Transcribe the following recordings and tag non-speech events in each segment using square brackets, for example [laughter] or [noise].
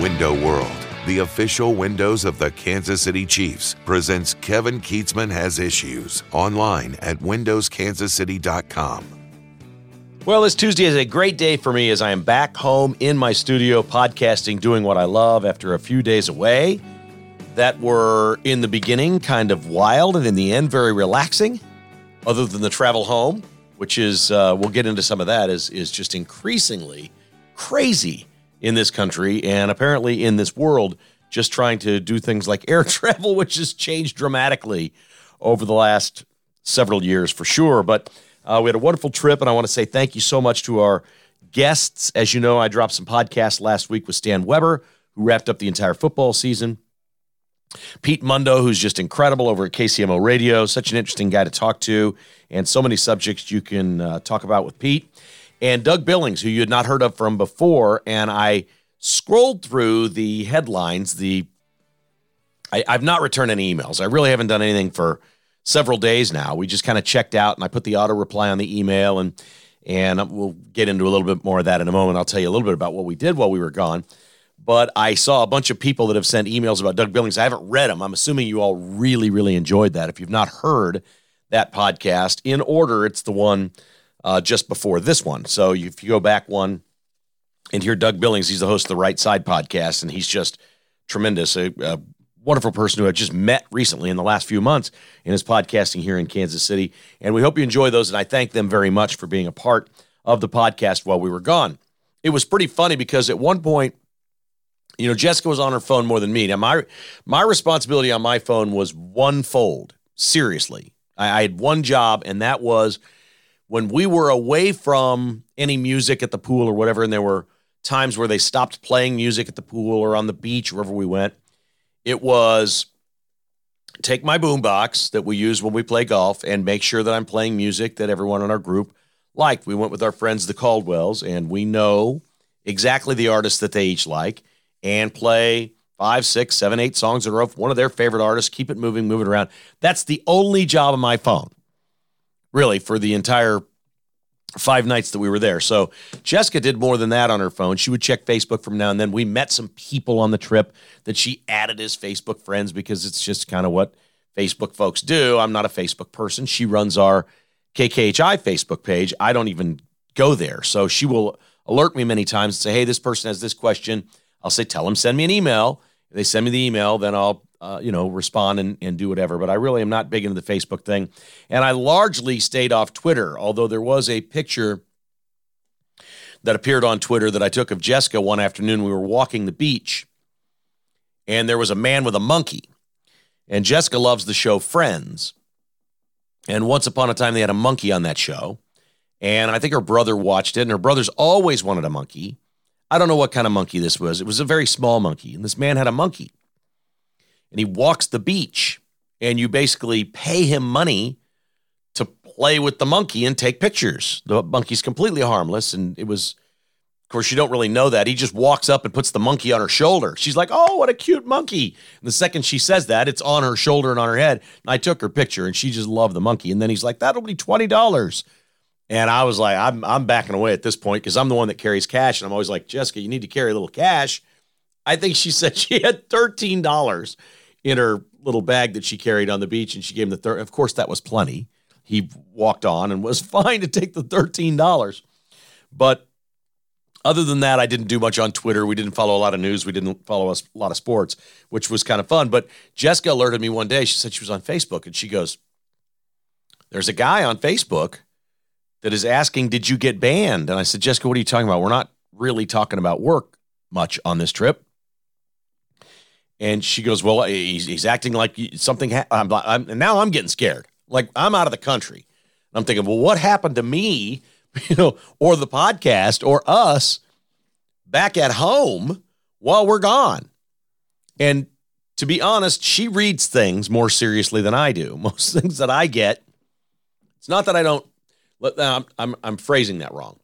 Window World, the official windows of the Kansas City Chiefs, presents Kevin Kietzman Has Issues online at windowskansascity.com. Well, this Tuesday is a great day for me as I am back home in my studio podcasting, doing what I love after a few days away that were in the beginning kind of wild and in the end very relaxing, other than the travel home, which is, uh, we'll get into some of that, is, is just increasingly crazy in this country and apparently in this world, just trying to do things like [laughs] air travel, which has changed dramatically over the last several years for sure. But uh, we had a wonderful trip, and I want to say thank you so much to our guests. As you know, I dropped some podcasts last week with Stan Weber, who wrapped up the entire football season. Pete Mundo, who's just incredible over at KCMO Radio, such an interesting guy to talk to, and so many subjects you can uh, talk about with Pete. And Doug Billings, who you had not heard of from before, and I scrolled through the headlines. The I, I've not returned any emails. I really haven't done anything for several days now. We just kind of checked out, and I put the auto reply on the email, and and we'll get into a little bit more of that in a moment. I'll tell you a little bit about what we did while we were gone. But I saw a bunch of people that have sent emails about Doug Billings. I haven't read them. I'm assuming you all really, really enjoyed that. If you've not heard that podcast in order, it's the one uh, just before this one. So if you go back one and hear Doug Billings, he's the host of the Right Side podcast, and he's just tremendous. A, a wonderful person who I just met recently in the last few months in his podcasting here in Kansas City. And we hope you enjoy those. And I thank them very much for being a part of the podcast while we were gone. It was pretty funny because at one point, you know, Jessica was on her phone more than me. Now, my my responsibility on my phone was one fold. Seriously, I, I had one job, and that was when we were away from any music at the pool or whatever, and there were times where they stopped playing music at the pool or on the beach, wherever we went it was take my boombox that we use when we play golf and make sure that I'm playing music that everyone in our group liked. We went with our friends, the Caldwells, and we know exactly the artists that they each like and play five, six, seven, eight songs in a row. One of their favorite artists, keep it moving, moving around. That's the only job on my phone, really, for the entire five nights that we were there. So Jessica did more than that on her phone. She would check Facebook from now and then. We met some people on the trip that she added as Facebook friends because it's just kind of what Facebook folks do. I'm not a Facebook person. She runs our KKHI Facebook page. I don't even go there. So she will alert me many times and say, hey, this person has this question. I'll say, tell them, send me an email. If they send me the email, then I'll uh, you know, respond and, and do whatever. But I really am not big into the Facebook thing. And I largely stayed off Twitter, although there was a picture that appeared on Twitter that I took of Jessica one afternoon. We were walking the beach, and there was a man with a monkey. And Jessica loves the show Friends. And once upon a time, they had a monkey on that show. And I think her brother watched it, and her brother's always wanted a monkey. I don't know what kind of monkey this was. It was a very small monkey, and this man had a monkey and he walks the beach and you basically pay him money to play with the monkey and take pictures. The monkey's completely harmless and it was of course you don't really know that. He just walks up and puts the monkey on her shoulder. She's like, "Oh, what a cute monkey." And the second she says that, it's on her shoulder and on her head. And I took her picture and she just loved the monkey. And then he's like, "That'll be $20." And I was like, I'm, I'm backing away at this point because I'm the one that carries cash. And I'm always like, Jessica, you need to carry a little cash. I think she said she had $13 in her little bag that she carried on the beach, and she gave him the third. Of course, that was plenty. He walked on and was [laughs] fine to take the thirteen dollars. But other than that, I didn't do much on Twitter. We didn't follow a lot of news. We didn't follow a lot of sports, which was kind of fun. But Jessica alerted me one day. She said she was on Facebook, and she goes, "There's a guy on Facebook that is asking, did you get banned?" And I said, "Jessica, what are you talking about? We're not really talking about work much on this trip." And she goes, "Well, he's, he's acting like something. Ha- I'm, I'm, and now I'm getting scared. Like I'm out of the country. I'm thinking, well, what happened to me, [laughs] you know, or the podcast, or us back at home while we're gone?" And to be honest, she reads things more seriously than I do. [laughs] Most things that I get, it's not that I don't. I'm, um, I'm, I'm phrasing that wrong.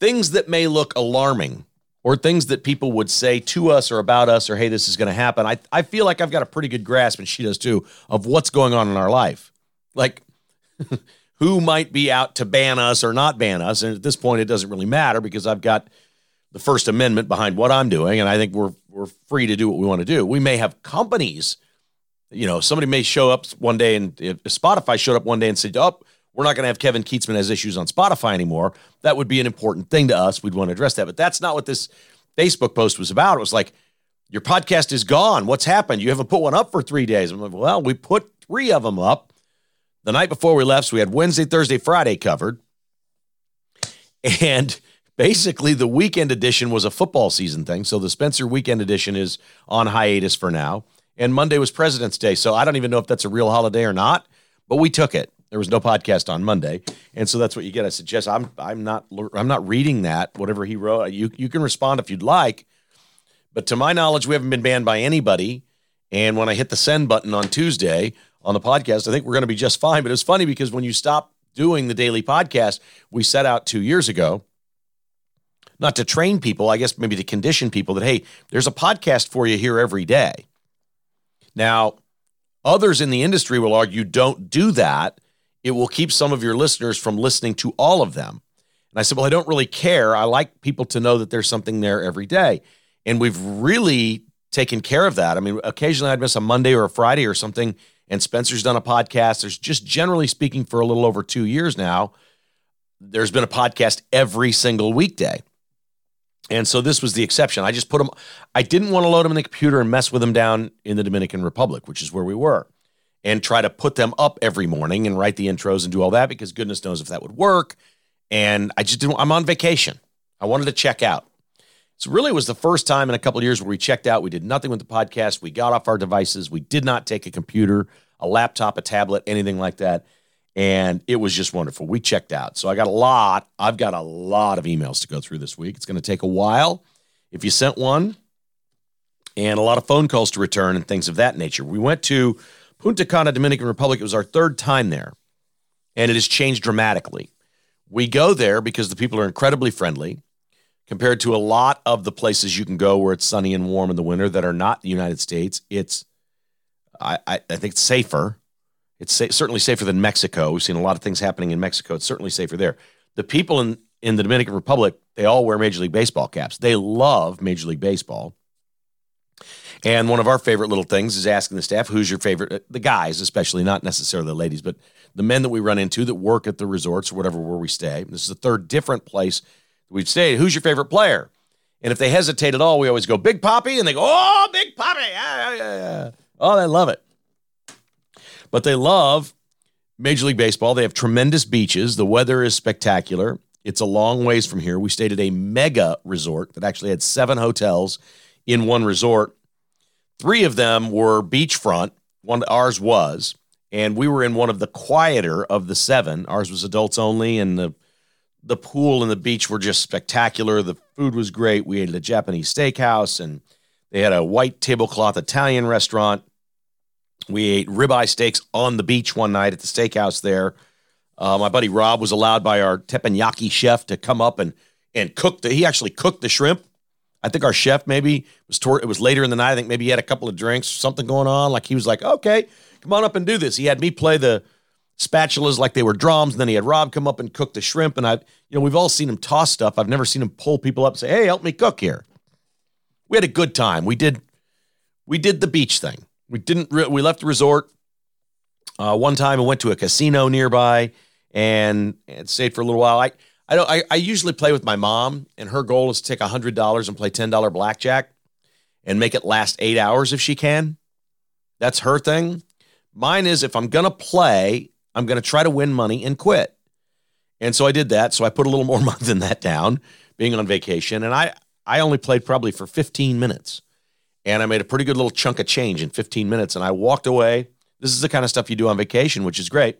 Things that may look alarming or things that people would say to us or about us or hey this is going to happen. I, I feel like i've got a pretty good grasp and she does too of what's going on in our life. Like [laughs] who might be out to ban us or not ban us? And at this point it doesn't really matter because i've got the first amendment behind what i'm doing and i think we're we're free to do what we want to do. We may have companies, you know, somebody may show up one day and if Spotify showed up one day and said, "Oh, we're not going to have Kevin Kietzman has issues on Spotify anymore." That would be an important thing to us. We'd want to address that, but that's not what this Facebook post was about. It was like, "Your podcast is gone. What's happened? You haven't put one up for three days." I'm like, "Well, we put three of them up the night before we left. So we had Wednesday, Thursday, Friday covered, and." basically the weekend edition was a football season thing. So the Spencer weekend edition is on hiatus for now. And Monday was President's Day. So I don't even know if that's a real holiday or not, but we took it. There was no podcast on Monday. And so that's what you get. I suggest I'm I'm not I'm not reading that, whatever he wrote. You you can respond if you'd like. But to my knowledge, we haven't been banned by anybody. And when I hit the send button on Tuesday on the podcast, I think we're going to be just fine. But it's funny because when you stop doing the daily podcast, we set out two years ago not to train people, I guess maybe to condition people that, hey, there's a podcast for you here every day. Now, others in the industry will argue don't do that. It will keep some of your listeners from listening to all of them. And I said, well, I don't really care. I like people to know that there's something there every day. And we've really taken care of that. I mean, occasionally I'd miss a Monday or a Friday or something, and Spencer's done a podcast. There's just generally speaking for a little over two years now, there's been a podcast every single weekday. And so this was the exception. I just put them, I didn't want to load them in the computer and mess with them down in the Dominican Republic, which is where we were, and try to put them up every morning and write the intros and do all that because goodness knows if that would work. And I just didn't, I'm on vacation. I wanted to check out. So really it was the first time in a couple of years where we checked out. We did nothing with the podcast. We got off our devices. We did not take a computer, a laptop, a tablet, anything like that and it was just wonderful. We checked out. So I got a lot, I've got a lot of emails to go through this week. It's going to take a while. If you sent one, and a lot of phone calls to return and things of that nature. We went to Punta Cana, Dominican Republic. It was our third time there, and it has changed dramatically. We go there because the people are incredibly friendly compared to a lot of the places you can go where it's sunny and warm in the winter that are not the United States. It's, I, I, I think it's safer. It's sa- certainly safer than Mexico. We've seen a lot of things happening in Mexico. It's certainly safer there. The people in, in the Dominican Republic, they all wear Major League Baseball caps. They love Major League Baseball. And one of our favorite little things is asking the staff, who's your favorite, uh, the guys, especially, not necessarily the ladies, but the men that we run into that work at the resorts or whatever where we stay. This is the third different place we've stayed. Who's your favorite player? And if they hesitate at all, we always go, Big Papi. And they go, Oh, Big Papi. Yeah, yeah, yeah. Oh, they love it. But they love Major League Baseball. They have tremendous beaches. The weather is spectacular. It's a long ways from here. We stayed at a mega resort that actually had seven hotels in one resort. Three of them were beachfront. One ours was, and we were in one of the quieter of the seven. Ours was adults only, and the the pool and the beach were just spectacular. The food was great. We ate at a Japanese steakhouse, and they had a white tablecloth Italian restaurant. We ate ribeye steaks on the beach one night at the steakhouse there. Uh, my buddy Rob was allowed by our teppanyaki chef to come up and and cook the. He actually cooked the shrimp. I think our chef maybe was toward, it was later in the night. I think maybe he had a couple of drinks, something going on. Like he was like, okay, come on up and do this. He had me play the spatulas like they were drums. And then he had Rob come up and cook the shrimp. And I, you know, we've all seen him toss stuff. I've never seen him pull people up and say, hey, help me cook here. We had a good time. We did, we did the beach thing. We didn't. Re- we left the resort uh, one time and went to a casino nearby and, and stayed for a little while. I I don't. I, I usually play with my mom, and her goal is to take hundred dollars and play ten dollar blackjack and make it last eight hours if she can. That's her thing. Mine is if I'm gonna play, I'm gonna try to win money and quit. And so I did that. So I put a little more [laughs] money than that down, being on vacation, and I I only played probably for 15 minutes and I made a pretty good little chunk of change in 15 minutes. And I walked away. This is the kind of stuff you do on vacation, which is great.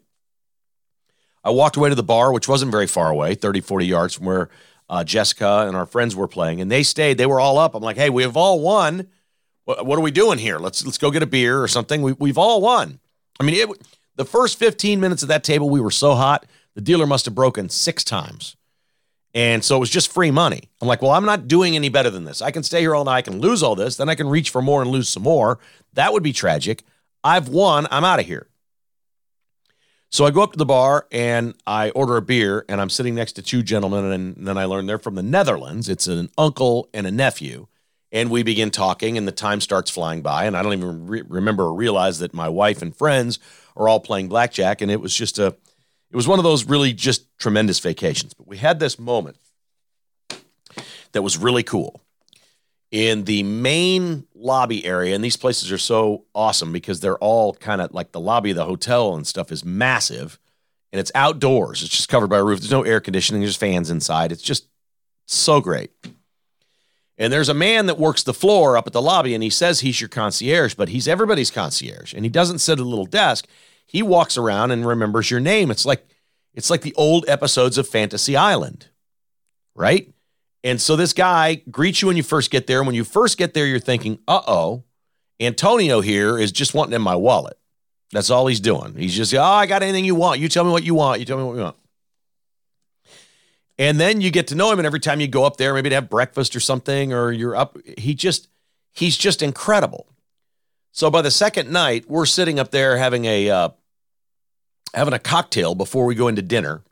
I walked away to the bar, which wasn't very far away, 30, 40 yards from where uh, Jessica and our friends were playing, and they stayed. They were all up. I'm like, hey, we have all won. What, what are we doing here? Let's let's go get a beer or something. We, we've all won. I mean, it, the first 15 minutes of that table, we were so hot, the dealer must have broken six times. And so it was just free money. I'm like, well, I'm not doing any better than this. I can stay here all night. I can lose all this. Then I can reach for more and lose some more. That would be tragic. I've won. I'm out of here. So I go up to the bar and I order a beer, and I'm sitting next to two gentlemen. And then I learn they're from the Netherlands. It's an uncle and a nephew. And we begin talking, and the time starts flying by. And I don't even re- remember or realize that my wife and friends are all playing blackjack. And it was just a, it was one of those really just tremendous vacations. But we had this moment that was really cool in the main lobby area. And these places are so awesome because they're all kind of like the lobby of the hotel and stuff is massive and it's outdoors. It's just covered by a roof. There's no air conditioning, there's fans inside. It's just so great. And there's a man that works the floor up at the lobby and he says he's your concierge, but he's everybody's concierge. And he doesn't sit at a little desk. He walks around and remembers your name. It's like it's like the old episodes of Fantasy Island. Right? And so this guy greets you when you first get there. And when you first get there, you're thinking, uh oh, Antonio here is just wanting in my wallet. That's all he's doing. He's just, oh, I got anything you want. You tell me what you want. You tell me what you want. And then you get to know him. And every time you go up there, maybe to have breakfast or something, or you're up, he just, he's just incredible. So by the second night, we're sitting up there having a, uh, having a cocktail before we go into dinner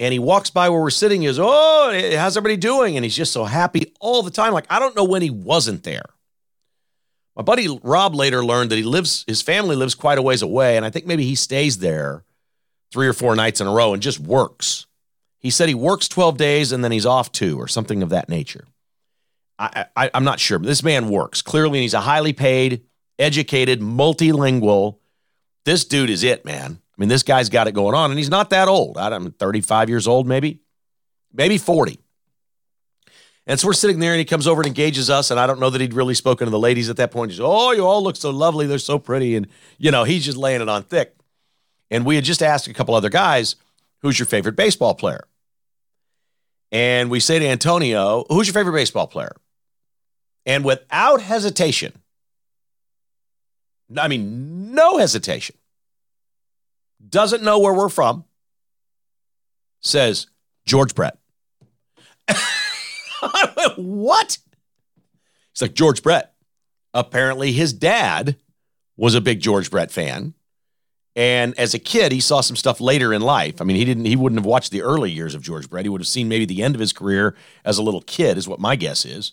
and he walks by where we're sitting. He goes, Oh, how's everybody doing? And he's just so happy all the time. Like, I don't know when he wasn't there. My buddy Rob later learned that he lives, his family lives quite a ways away. And I think maybe he stays there three or four nights in a row and just works. He said he works 12 days and then he's off two or something of that nature. I, I, I'm not sure, but this man works. Clearly, he's a highly paid, educated, multilingual. This dude is it, man. I mean, this guy's got it going on, and he's not that old. I'm 35 years old, maybe, maybe 40. And so we're sitting there, and he comes over and engages us. And I don't know that he'd really spoken to the ladies at that point. He's, oh, you all look so lovely. They're so pretty. And, you know, he's just laying it on thick. And we had just asked a couple other guys, who's your favorite baseball player? And we say to Antonio, who's your favorite baseball player? And without hesitation, I mean, no hesitation, doesn't know where we're from, says George Brett. [laughs] what? It's like George Brett. Apparently, his dad was a big George Brett fan. And as a kid, he saw some stuff later in life. I mean, he didn't he wouldn't have watched the early years of George Brett. He would have seen maybe the end of his career as a little kid, is what my guess is.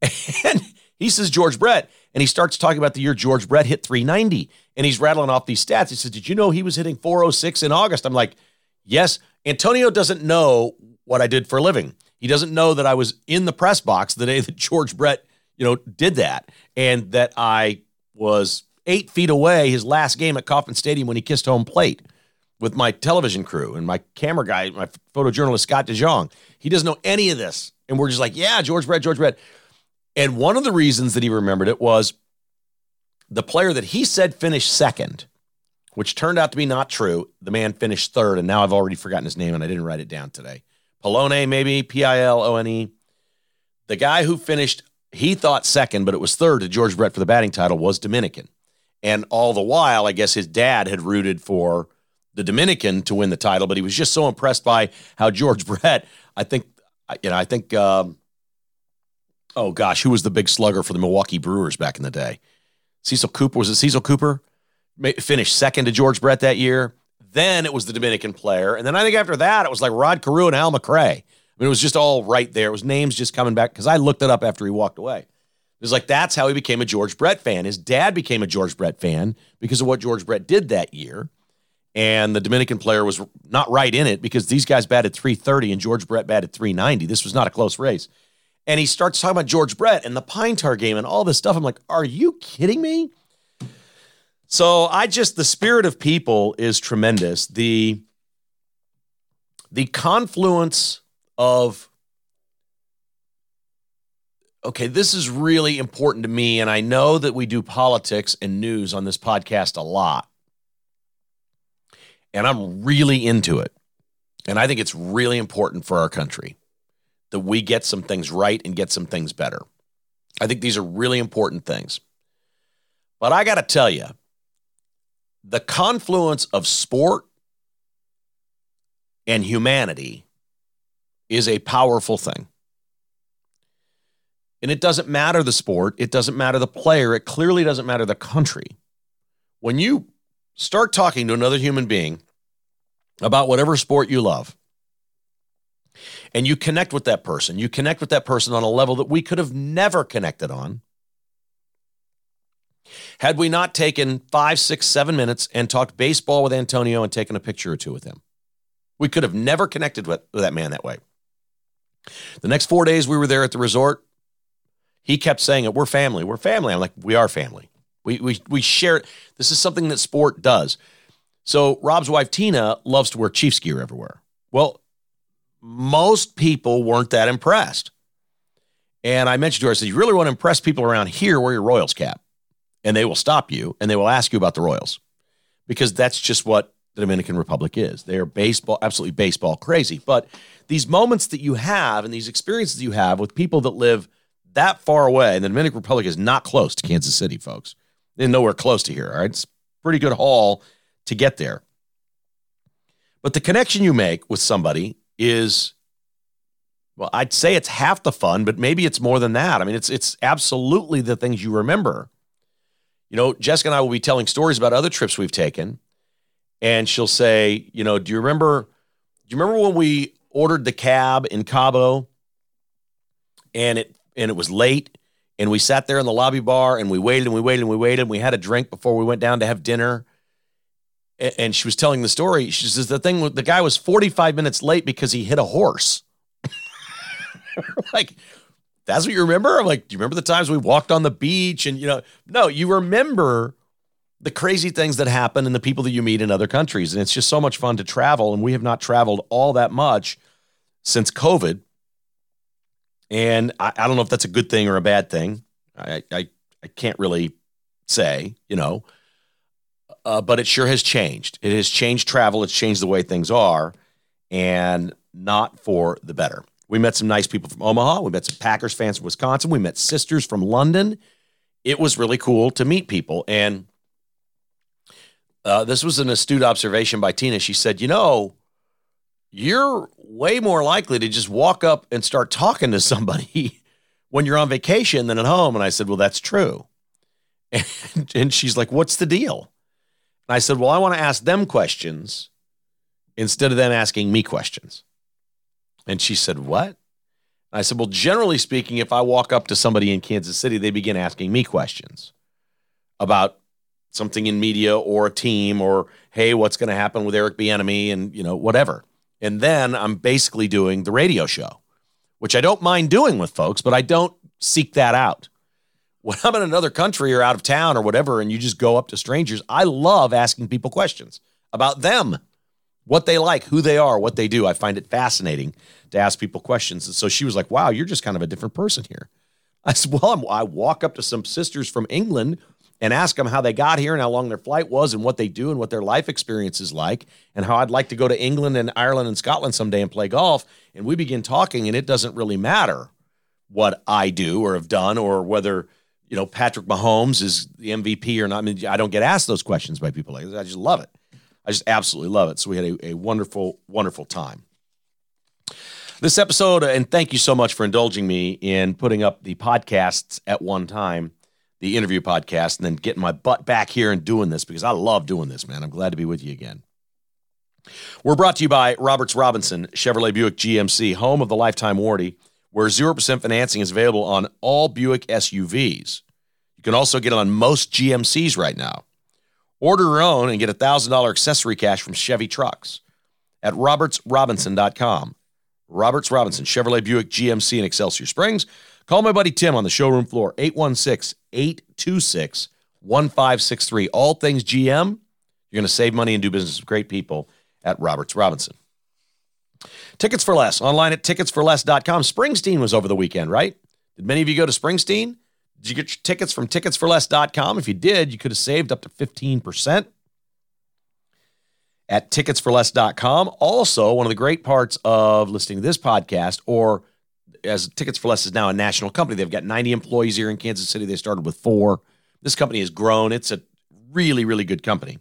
[laughs] And he says George Brett, and he starts talking about the year George Brett hit 390, and he's rattling off these stats. He says, "Did you know he was hitting 406 in August?" I'm like, "Yes." Antonio doesn't know what I did for a living. He doesn't know that I was in the press box the day [laughs] that George Brett, you know, did that, and that I was eight feet away his last game at Kauffman Stadium when he kissed home plate with my television crew and my camera guy, my photojournalist Scott DeJong. He doesn't know any of this, and we're just like, "Yeah, George Brett, George Brett." And one of the reasons that he remembered it was the player that he said finished second, which turned out to be not true. The man finished third, and now I've already forgotten his name and I didn't write it down today. Polone, maybe P I L O N E. The guy who finished, he thought second, but it was third to George Brett for the batting title was Dominican. And all the while, I guess his dad had rooted for the Dominican to win the title, but he was just so impressed by how George [laughs] Brett, I think, you know, I think um, oh gosh, who was the big slugger for the Milwaukee Brewers back in the day? Cecil Cooper was it Cecil Cooper? Finished second to George Brett that year. Then it was the Dominican player, and then I think after that it was like Rod Carew and Al McRae. I mean, it was just all right there. It was names just coming back because I looked it up after he walked away. It was like that's how he became a George Brett fan. His dad became a George Brett fan because of what George Brett did that year. And the Dominican player was not right in it because these guys batted 330 and George Brett batted 390. This was not a close race and he starts talking about George Brett and the Pine Tar game and all this stuff. I'm like, are you kidding me? So I just the spirit of people is tremendous. The the confluence of okay, this is really important to me, and I know that we do politics and news on this podcast a lot. And I'm really into it. And I think it's really important for our country that we get some things right and get some things better. I think these are really important things. But I got to tell you, the confluence of sport and humanity is a powerful thing. And it doesn't matter the sport, it doesn't matter the player, it clearly doesn't matter the country. When you start talking to another human being about whatever sport you love, and you connect with that person. You connect with that person on a level that we could have never connected on had we not taken five, six, seven minutes and talked baseball with Antonio and taken a picture or two with him. We could have never connected with, that man that way. The next four days we were there at the resort, he kept saying it, we're family, we're family. I'm like, we are family. We, we, we share, this is something that sport does. So Rob's wife, Tina, loves to wear Chiefs gear everywhere. Well, most people weren't that impressed. And I mentioned to her, I said, you really want to impress people around here, wear your Royals cap. And they will stop you and they will ask you about the Royals because that's just what the Dominican Republic is. They are baseball, absolutely baseball crazy. But these moments that you have and these experiences you have with people that live that far away, and the Dominican Republic is not close to Kansas City, folks. They're nowhere close to here. All right. It's pretty good haul to get there. But the connection you make with somebody is, well, I'd say it's half the fun, but maybe it's more than that. I mean, it's it's absolutely the things you remember. You know, Jessica and I will be telling stories about other trips we've taken, and she'll say, you know, do you remember? Do you remember when we ordered the cab in Cabo, and it and it was late, and we sat there in the lobby bar and we waited and we waited and we waited and we had a drink before we went down to have dinner and she was telling the story. She says the thing the guy was 45 minutes late because he hit a horse. [laughs] like, that's what you remember? I'm like, do you remember the times we walked on the beach? And you know, no, you remember the crazy things that happen and the people that you meet in other countries. And it's just so much fun to travel. And we have not traveled all that much since COVID. And I, I don't know if that's a good thing or a bad thing. I, I, I can't really say, you know uh, but it sure has changed. It has changed travel. It's changed the way things are, and not for the better. We met some nice people from Omaha. We met some Packers fans from Wisconsin. We met sisters from London. It was really cool to meet people. And uh, this was an astute observation by Tina. She said, You know, you're way more likely to just walk up and start talking to somebody [laughs] when you're on vacation than at home. And I said, Well, that's true. [laughs] And, and she's like, What's the deal? And I said, Well, I want to ask them questions instead of them asking me questions. And she said, What? And I said, Well, generally speaking, if I walk up to somebody in Kansas City, they begin asking me questions about something in media or a team or, hey, what's going to happen with Eric Bieniemy and, you know, whatever. And then I'm basically doing the radio show, which I don't mind doing with folks, but I don't seek that out when I'm in another country or out of town or whatever, and you just go up to strangers, I love asking people questions about them, what they like, who they are, what they do. I find it fascinating to ask people questions. And so she was like, wow, you're just kind of a different person here. [laughs] I said, well, I'm, I walk up to some sisters from England and ask them how they got here and how long their flight was and what they do and what their life experience is like and how I'd like to go to England and Ireland and Scotland someday and play golf. And we begin talking, and it doesn't really matter what I do or have done or whether – you know, Patrick Mahomes is the MVP or not. I mean, I don't get asked those questions by people like this. I just love it. I just absolutely love it. So we had a, a wonderful, wonderful time. This episode, and thank you so much for indulging me in putting up the podcasts at one time, the interview podcast, and then getting my butt back here and doing this because I love doing this, man. I'm glad to be with you again. We're brought to you by Roberts Robinson, Chevrolet Buick GMC, home of the lifetime warranty where 0% financing is available on all Buick SUVs. You can also get it on most GMCs right now. Order your own and get a $1,000 accessory cash from Chevy Trucks at robertsrobinson.com. Roberts Robinson, Chevrolet Buick GMC in Excelsior Springs. Call my buddy Tim on the showroom floor, 816 826 1563. All things GM. You're going to save money and do business with great people at Roberts Robinson. Tickets for Less, online at ticketsforless.com. Springsteen was over the weekend, right? Did many of you go to Springsteen? Did you get your tickets from ticketsforless.com? If you did, you could have saved up to 15% at ticketsforless.com. Also, one of the great parts of listening to this podcast, or as Tickets for Less is now a national company, they've got 90 employees here in Kansas City. They started with four. This company has grown. It's a really, really good company.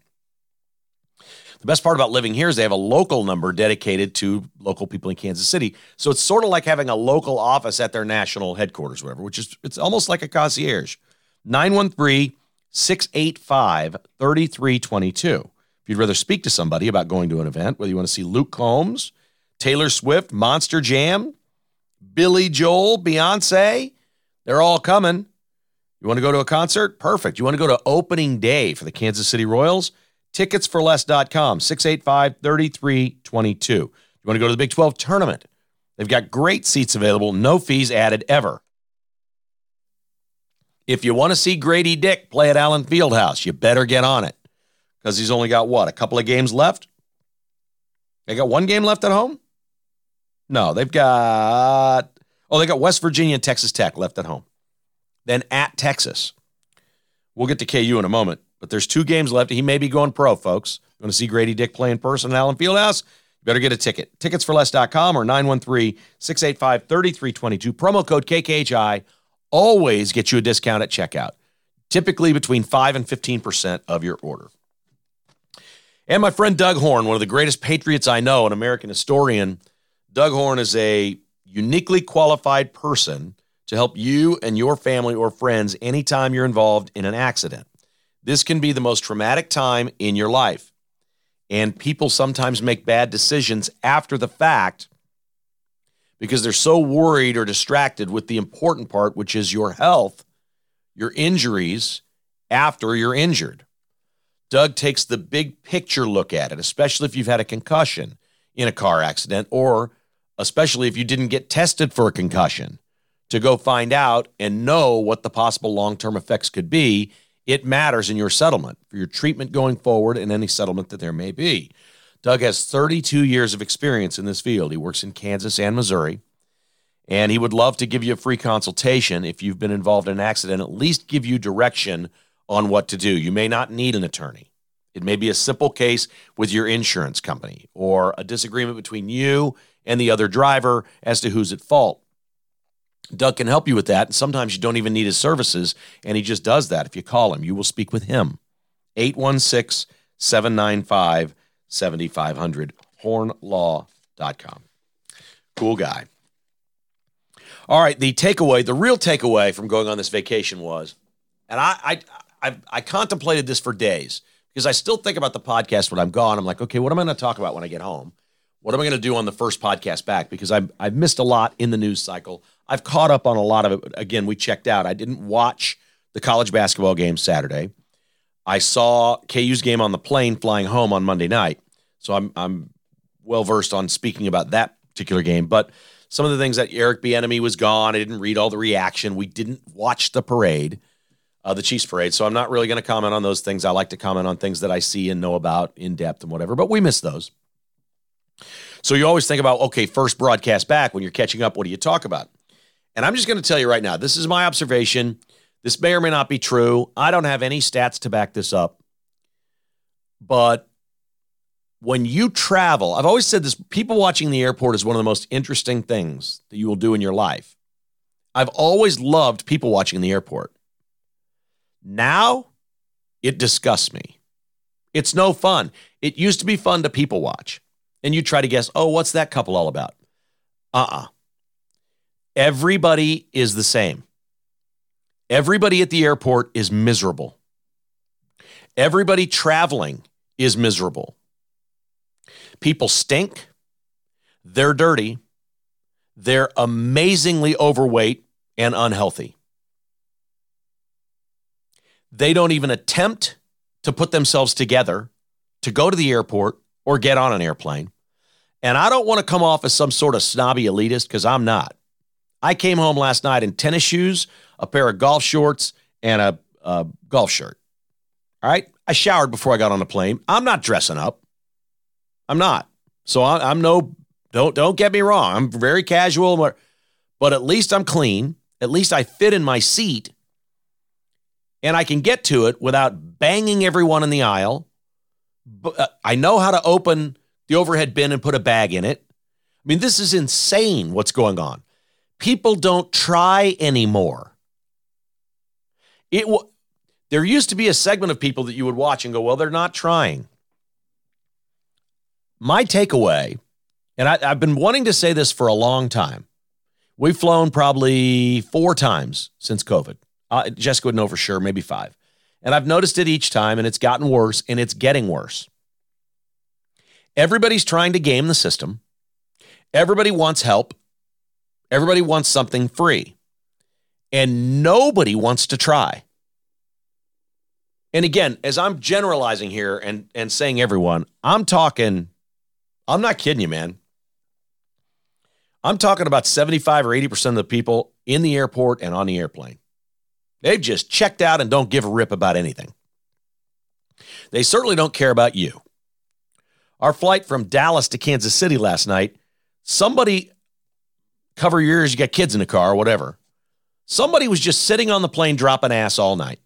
The best part about living here is they have a local number dedicated to local people in Kansas City. So it's sort of like having a local office at their national headquarters, whatever, which is it's almost like a concierge. 913 685 3322. If you'd rather speak to somebody about going to an event, whether you want to see Luke Combs, Taylor Swift, Monster Jam, Billy Joel, Beyonce, they're all coming. You want to go to a concert? Perfect. You want to go to opening day for the Kansas City Royals? Ticketsforless.com, 685 3322. You want to go to the Big 12 tournament? They've got great seats available, no fees added ever. If you want to see Grady Dick play at Allen Fieldhouse, you better get on it because he's only got what, a couple of games left? They got one game left at home? No, they've got, oh, they got West Virginia and Texas Tech left at home. Then at Texas. We'll get to KU in a moment, but there's two games left. He may be going pro, folks. You want to see Grady Dick play in person at Allen Fieldhouse? You better get a ticket. Ticketsforless.com or 913 685 3322. Promo code KKHI always gets you a discount at checkout, typically between 5 and 15% of your order. And my friend Doug Horn, one of the greatest patriots I know, an American historian. Doug Horn is a uniquely qualified person to help you and your family or friends anytime you're involved in an accident. This can be the most traumatic time in your life. And people sometimes make bad decisions after the fact because they're so worried or distracted with the important part, which is your health, your injuries after you're injured. Doug takes the big picture look at it, especially if you've had a concussion in a car accident, or especially if you didn't get tested for a concussion to go find out and know what the possible long term effects could be. It matters in your settlement for your treatment going forward and any settlement that there may be. Doug has 32 years of experience in this field. He works in Kansas and Missouri, and he would love to give you a free consultation if you've been involved in an accident, at least give you direction on what to do. You may not need an attorney. It may be a simple case with your insurance company or a disagreement between you and the other driver as to who's at fault. Doug can help you with that. And sometimes you don't even need his services, and he just does that. If you call him, you will speak with him. 816 795 7500, hornlaw.com. Cool guy. All right, the takeaway, the real takeaway from going on this vacation was, and I, I, I, I contemplated this for days because I still think about the podcast when I'm gone. I'm like, okay, what am I going to talk about when I get home? What am I going to do on the first podcast back? Because I've, I've missed a lot in the news cycle. I've caught up on a lot of it. Again, we checked out. I didn't watch the college basketball game Saturday. I saw KU's game on the plane flying home on Monday night. So I'm, I'm well versed on speaking about that particular game. But some of the things that Eric Bieniemy was gone. I didn't read all the reaction. We didn't watch the parade uh, the Chiefs parade. So I'm not really going to comment on those things. I like to comment on things that I see and know about in depth and whatever, but we miss those. So you always think about, okay, first broadcast back when you're catching up, what do you talk about? And I'm just going to tell you right now, this is my observation. This may or may not be true. I don't have any stats to back this up. But when you travel, I've always said this people watching the airport is one of the most interesting things that you will do in your life. I've always loved people watching the airport. Now it disgusts me. It's no fun. It used to be fun to people watch. And you try to guess, oh, what's that couple all about? Uh uh-uh. uh Everybody is the same. Everybody at the airport is miserable. Everybody traveling is miserable. People stink. They're dirty. They're amazingly overweight and unhealthy. They don't even attempt to put themselves together to go to the airport or get on an airplane. And I don't want to come off as some sort of snobby elitist because I'm not. I came home last night in tennis shoes, a pair of golf shorts, and a, a golf shirt. All right. I showered before I got on the plane. I'm not dressing up. I'm not. So I, I'm no, don't, don't get me wrong. I'm very casual, but at least I'm clean. At least I fit in my seat and I can get to it without banging everyone in the aisle. Uh, I know how to open the overhead bin and put a bag in it. I mean, this is insane what's going on. People don't try anymore. It w- there used to be a segment of people that you would watch and go, well, they're not trying. My takeaway, and I, I've been wanting to say this for a long time. We've flown probably four times since COVID. Uh, Jessica would know for sure, maybe five. And I've noticed it each time, and it's gotten worse, and it's getting worse. Everybody's trying to game the system. Everybody wants help. Everybody wants something free. And nobody wants to try. And again, as I'm generalizing here and, and saying everyone, I'm talking, I'm not kidding you, man. I'm talking about 75 or 80% of the people in the airport and on the airplane. They've just checked out and don't give a rip about anything. They certainly don't care about you. Our flight from Dallas to Kansas City last night, somebody, cover your ears, you got kids in the car or whatever. Somebody was just sitting on the plane dropping ass all night.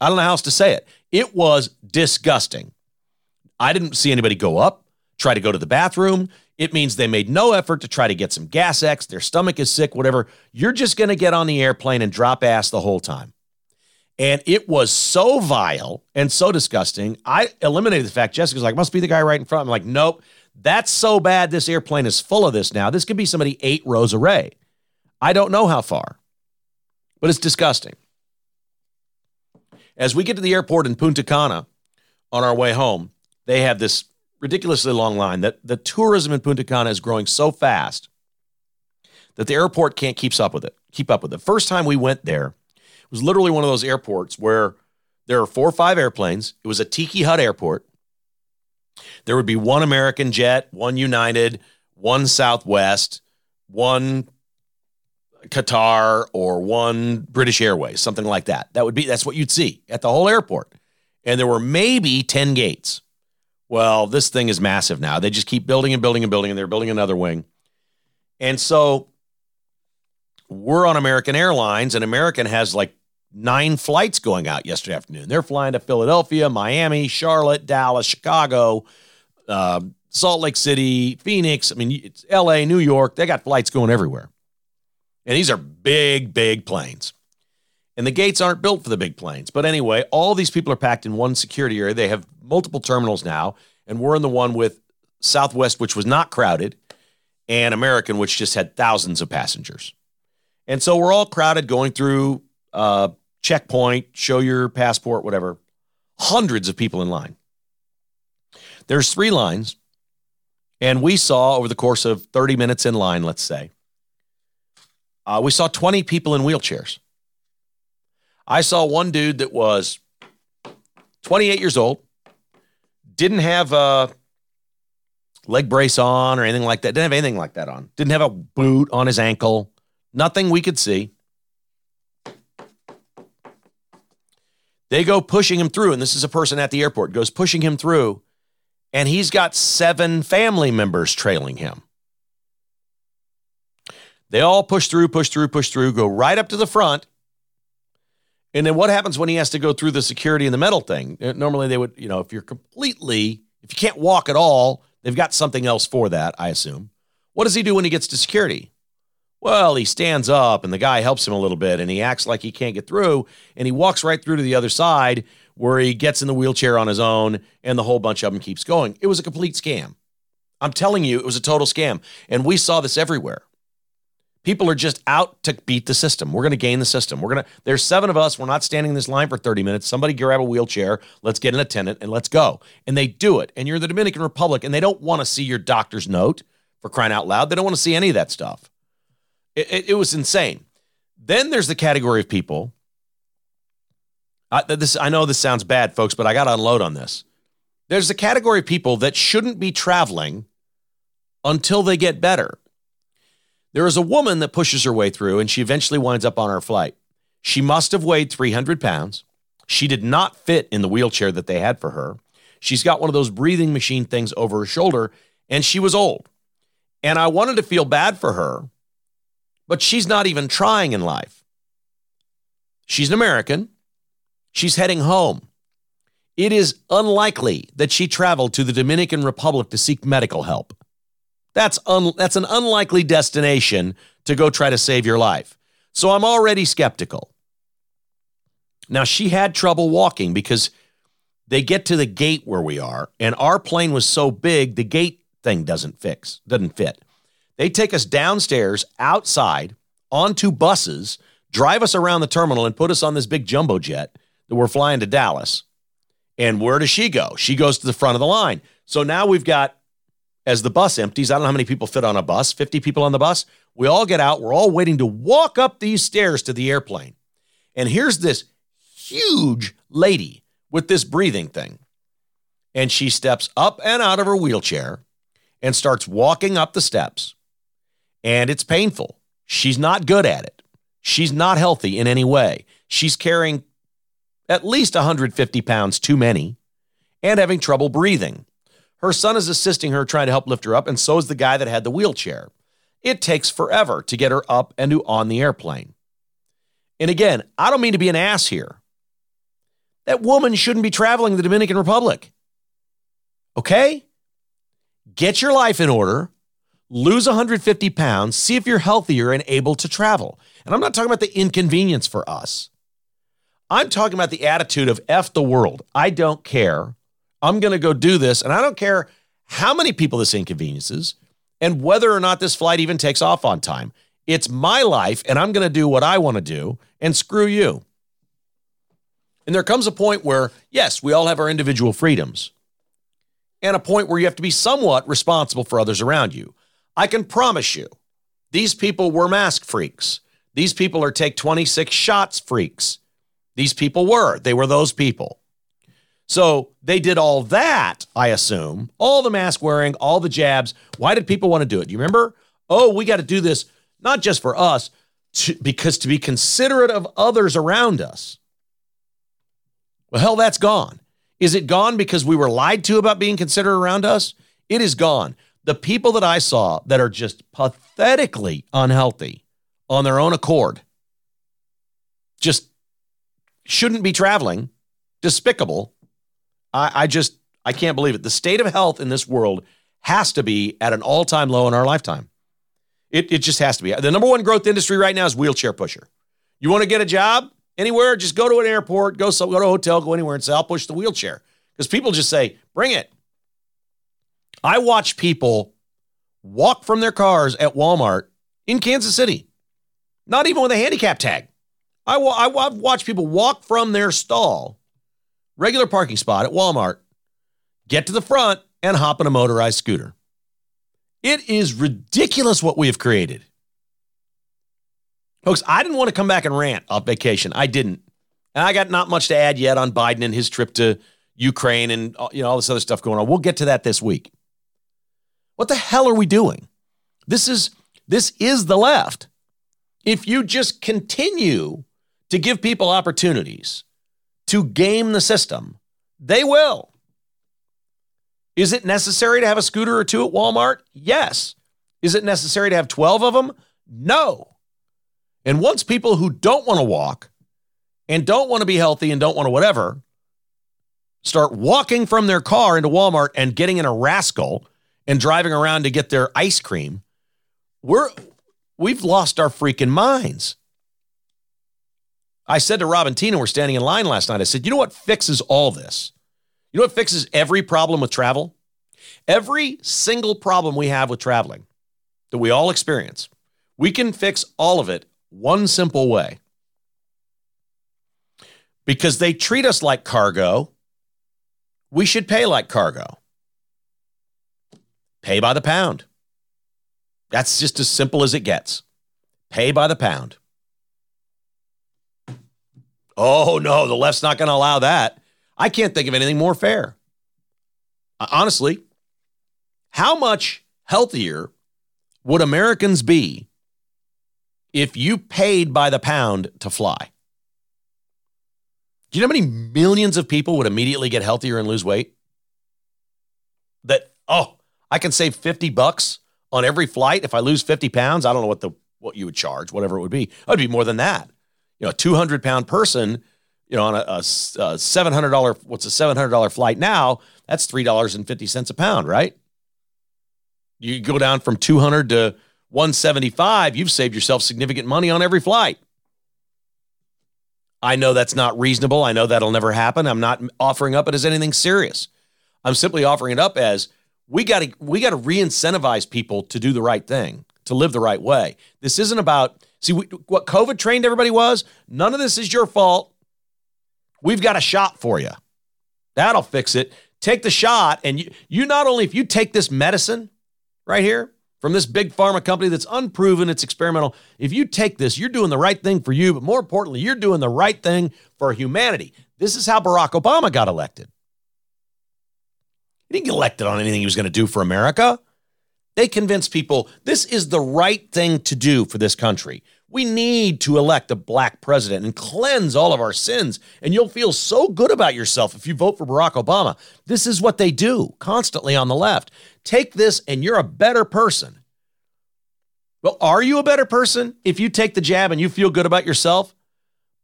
I don't know how else to say it. It was disgusting. I didn't see anybody go up, try to go to the bathroom. It means they made no effort to try to get some gas X, their stomach is sick, whatever. You're just going to get on the airplane and drop ass the whole time. And it was so vile and so disgusting. I eliminated the fact Jessica's like, must be the guy right in front. I'm like, nope, that's so bad. This airplane is full of this now. This could be somebody eight rows away. I don't know how far, but it's disgusting. As we get to the airport in Punta Cana on our way home, they have this ridiculously long line that the tourism in Punta Cana is growing so fast that the airport can't keep up with it. Keep up with it. First time we went there, was literally one of those airports where there are four or five airplanes. It was a tiki hut airport. There would be one American jet, one United, one Southwest, one Qatar or one British Airways, something like that. That would be that's what you'd see at the whole airport. And there were maybe 10 gates. Well, this thing is massive now. They just keep building and building and building and they're building another wing. And so we're on American Airlines and American has like nine flights going out yesterday afternoon. They're flying to Philadelphia, Miami, Charlotte, Dallas, Chicago, uh, Salt Lake City, Phoenix. I mean, it's LA, New York. They got flights going everywhere. And these are big, big planes. And the gates aren't built for the big planes. But anyway, all these people are packed in one security area. They have multiple terminals now. And we're in the one with Southwest, which was not crowded, and American, which just had thousands of passengers. And so we're all crowded going through uh, checkpoint, show your passport, whatever. Hundreds of people in line. There's three lines. And we saw over the course of 30 minutes in line, let's say, uh, we saw 20 people in wheelchairs. I saw one dude that was 28 years old, didn't have a leg brace on or anything like that. Didn't have anything like that on. Didn't have a boot on his ankle. Nothing we could see. They go pushing him through, and this is a person at the airport, goes pushing him through, and he's got seven family members trailing him. They all push through, push through, push through, go right up to the front. And then what happens when he has to go through the security and the metal thing? Uh, normally they would, you know, if you're completely, if you can't walk at all, they've got something else for that, I assume. What does he do when he gets to security? Well, he stands up and the guy helps him a little bit and he acts like he can't get through and he walks right through to the other side where he gets in the wheelchair on his own and the whole bunch of them keeps going. It was a complete scam. I'm telling you, it was a total scam. And we saw this everywhere. People are just out to beat the system. We're going to gain the system. We're going to, there's seven of us. We're not standing in this line for 30 minutes. Somebody grab a wheelchair. Let's get an attendant and let's go. And they do it. And you're in the Dominican Republic and they don't want to see your doctor's note for crying out loud. They don't want to see any of that stuff. It, it, it was insane. Then there's the category of people. I, this, I know this sounds bad, folks, but I got to unload on this. There's a category of people that shouldn't be traveling until they get better. There is a woman that pushes her way through and she eventually winds up on our flight. She must have weighed 300 pounds. She did not fit in the wheelchair that they had for her. She's got one of those breathing machine things over her shoulder and she was old. And I wanted to feel bad for her, but she's not even trying in life. She's an American. She's heading home. It is unlikely that she traveled to the Dominican Republic to seek medical help. That's un, that's an unlikely destination to go try to save your life. So I'm already skeptical. Now she had trouble walking because they get to the gate where we are and our plane was so big the gate thing doesn't fix, doesn't fit. They take us downstairs outside onto buses, drive us around the terminal and put us on this big jumbo jet that we're flying to Dallas. And where does she go? She goes to the front of the line. So now we've got as the bus empties. I don't know how many people fit on a bus, 50 people on the bus. We all get out. We're all waiting to walk up these stairs to the airplane. And here's this huge lady with this breathing thing. And she steps up and out of her wheelchair and starts walking up the steps. And it's painful. She's not good at it. She's not healthy in any way. She's carrying at least 150 pounds too many and having trouble breathing. Her son is assisting her, trying to help lift her up, and so is the guy that had the wheelchair. It takes forever to get her up and to on the airplane. And again, I don't mean to be an ass here. That woman shouldn't be traveling the Dominican Republic. Okay? Get your life in order, lose 150 pounds, see if you're healthier and able to travel. And I'm not talking about the inconvenience for us. I'm talking about the attitude of F the world. I don't care. I'm going to go do this. And I don't care how many people this inconveniences and whether or not this flight even takes off on time. It's my life, and I'm going to do what I want to do, and screw you. And there comes a point where, yes, we all have our individual freedoms, and a point where you have to be somewhat responsible for others around you. I can promise you, these people were mask freaks. These people are take 26 shots freaks. These people were. They were those people. So they did all that, I assume, all the mask wearing, all the jabs. Why did people want to do it? Do you remember? Oh, we got to do this not just for us, to, because to be considerate of others around us. Well, hell, that's gone. Is it gone because we were lied to about being considerate around us? It is gone. The people that I saw that are just pathetically unhealthy on their own accord just shouldn't be traveling, despicable. I, I just, I can't believe it. The state of health in this world has to be at an all time low in our lifetime. It, it just has to be. The number one growth industry right now is wheelchair pusher. You want to get a job anywhere? Just go to an airport, go, go to a hotel, go anywhere and say, I'll push the wheelchair. Because people just say, bring it. I watch people walk from their cars at Walmart in Kansas City, not even with a handicap tag. I, I, I've watched people walk from their stall, regular parking spot at Walmart, get to the front, and hop on a motorized scooter. It is ridiculous what we have created. Folks, I didn't want to come back and rant off vacation. I didn't. And I got not much to add yet on Biden and his trip to Ukraine and uh, you know all this other stuff going on. We'll get to that this week. What the hell are we doing? This is this is the left. If you just continue to give people opportunities to game the system, they will. Is it necessary to have a scooter or two at Walmart? Yes. Is it necessary to have 12 of them? No. And once people who don't want to walk and don't want to be healthy and don't want to whatever start walking from their car into Walmart and getting in a rascal and driving around to get their ice cream, we're we've lost our freaking minds. I said to Rob and Tina, we're standing in line last night. I said, you know what fixes all this? You know what fixes every problem with travel? Every single problem we have with traveling that we all experience, we can fix all of it one simple way. Because they treat us like cargo, we should pay like cargo. Pay by the pound. That's just as simple as it gets. Pay by the pound. Oh, no, the left's not going to allow that. I can't think of anything more fair. Honestly, how much healthier would Americans be if you paid by the pound to fly? Do you know how many millions of people would immediately get healthier and lose weight? That, oh, I can save 50 bucks on every flight if I lose 50 pounds. I don't know what the what you would charge, whatever it would be. I'd be more than that. You know, a 200 pound person you know, on a, a, a seven hundred dollar what's a seven hundred dollar flight now? That's three dollars and fifty cents a pound, right? You go down from two hundred to one seventy five. You've saved yourself significant money on every flight. I know that's not reasonable. I know that'll never happen. I'm not offering up it as anything serious. I'm simply offering it up as we got to we got to re-incentivize people to do the right thing, to live the right way. This isn't about see we, what COVID trained everybody was. None of this is your fault. We've got a shot for you. That'll fix it. Take the shot, and you, you not only, if you take this medicine, right here from this big pharma company that's unproven, it's experimental. If you take this, you're doing the right thing for you, but more importantly, you're doing the right thing for humanity. This is how Barack Obama got elected. He didn't get elected on anything he was going to do for America. They convinced people this is the right thing to do for this country. We need to elect a black president and cleanse all of our sins. And you'll feel so good about yourself if you vote for Barack Obama. This is what they do constantly on the left. Take this and you're a better person. Well, are you a better person if you take the jab and you feel good about yourself,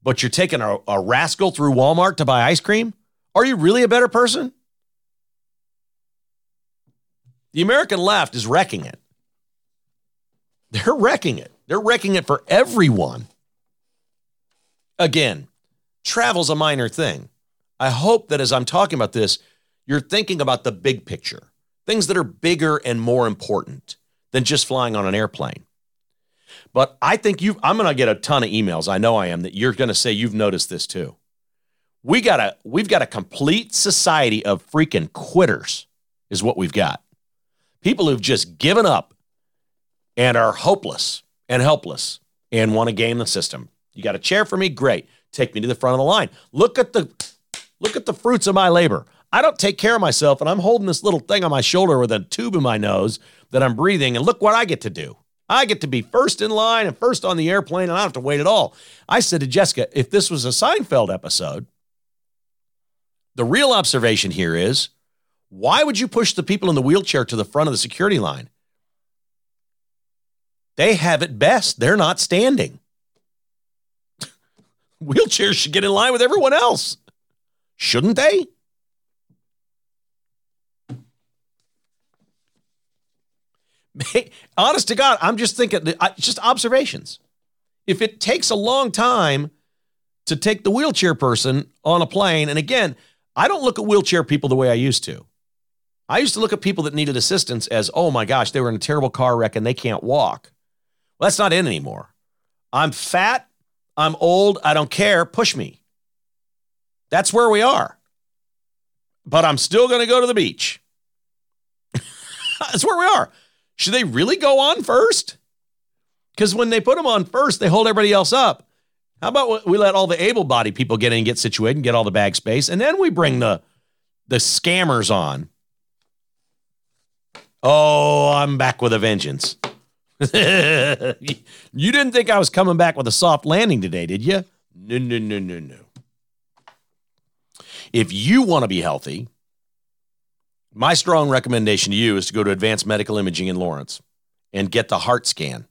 but you're taking a, a rascal through Walmart to buy ice cream? Are you really a better person? The American left is wrecking it. They're wrecking it. They're wrecking it for everyone. Again, travel's a minor thing. I hope that as I'm talking about this, you're thinking about the big picture, things that are bigger and more important than just flying on an airplane. But I think you I'm going to get a ton of emails. I know I am that you're going to say you've noticed this too. We got a we've got a complete society of freaking quitters is what we've got. People who've just given up and are hopeless and helpless and want to game the system. You got a chair for me? Great. Take me to the front of the line. Look at the look at the fruits of my labor. I don't take care of myself and I'm holding this little thing on my shoulder with a tube in my nose that I'm breathing and look what I get to do. I get to be first in line and first on the airplane and I don't have to wait at all. I said to Jessica, if this was a Seinfeld episode, the real observation here is why would you push the people in the wheelchair to the front of the security line? They have it best. They're not standing. [laughs] Wheelchairs should get in line with everyone else. Shouldn't they? Honest to God, I'm just thinking, just observations. If it takes a long time to take the wheelchair person on a plane, and again, I don't look at wheelchair people the way I used to. I used to look at people that needed assistance as, oh my gosh, they were in a terrible car wreck and they can't walk. Well, that's not in anymore. I'm fat. I'm old. I don't care. Push me. That's where we are. But I'm still going to go to the beach. [laughs] that's where we are. Should they really go on first? Because when they put them on first, they hold everybody else up. How about we let all the able-bodied people get in, get situated, and get all the bag space, and then we bring the the scammers on. Oh, I'm back with a vengeance. [laughs] you didn't think I was coming back with a soft landing today, did you? No, no, no, no, no. If you want to be healthy, my strong recommendation to you is to go to Advanced Medical Imaging in Lawrence and get the heart scan.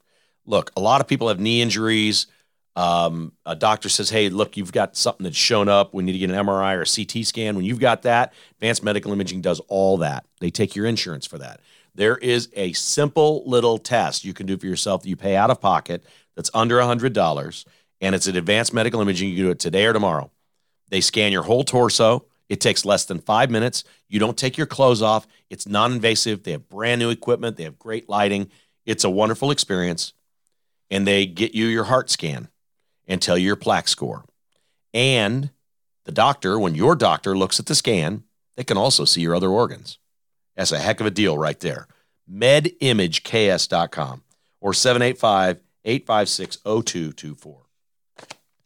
Look, a lot of people have knee injuries. Um, a doctor says, hey, look, you've got something that's shown up. We need to get an MRI or a CT scan. When you've got that, Advanced Medical Imaging does all that. They take your insurance for that. There is a simple little test you can do for yourself that you pay out of pocket that's under $100, and it's an advanced medical imaging. You can do it today or tomorrow. They scan your whole torso. It takes less than five minutes. You don't take your clothes off. It's non invasive. They have brand new equipment, they have great lighting. It's a wonderful experience. And they get you your heart scan and tell you your plaque score. And the doctor, when your doctor looks at the scan, they can also see your other organs. That's a heck of a deal right there. MedImageKS.com or 785 856 0224.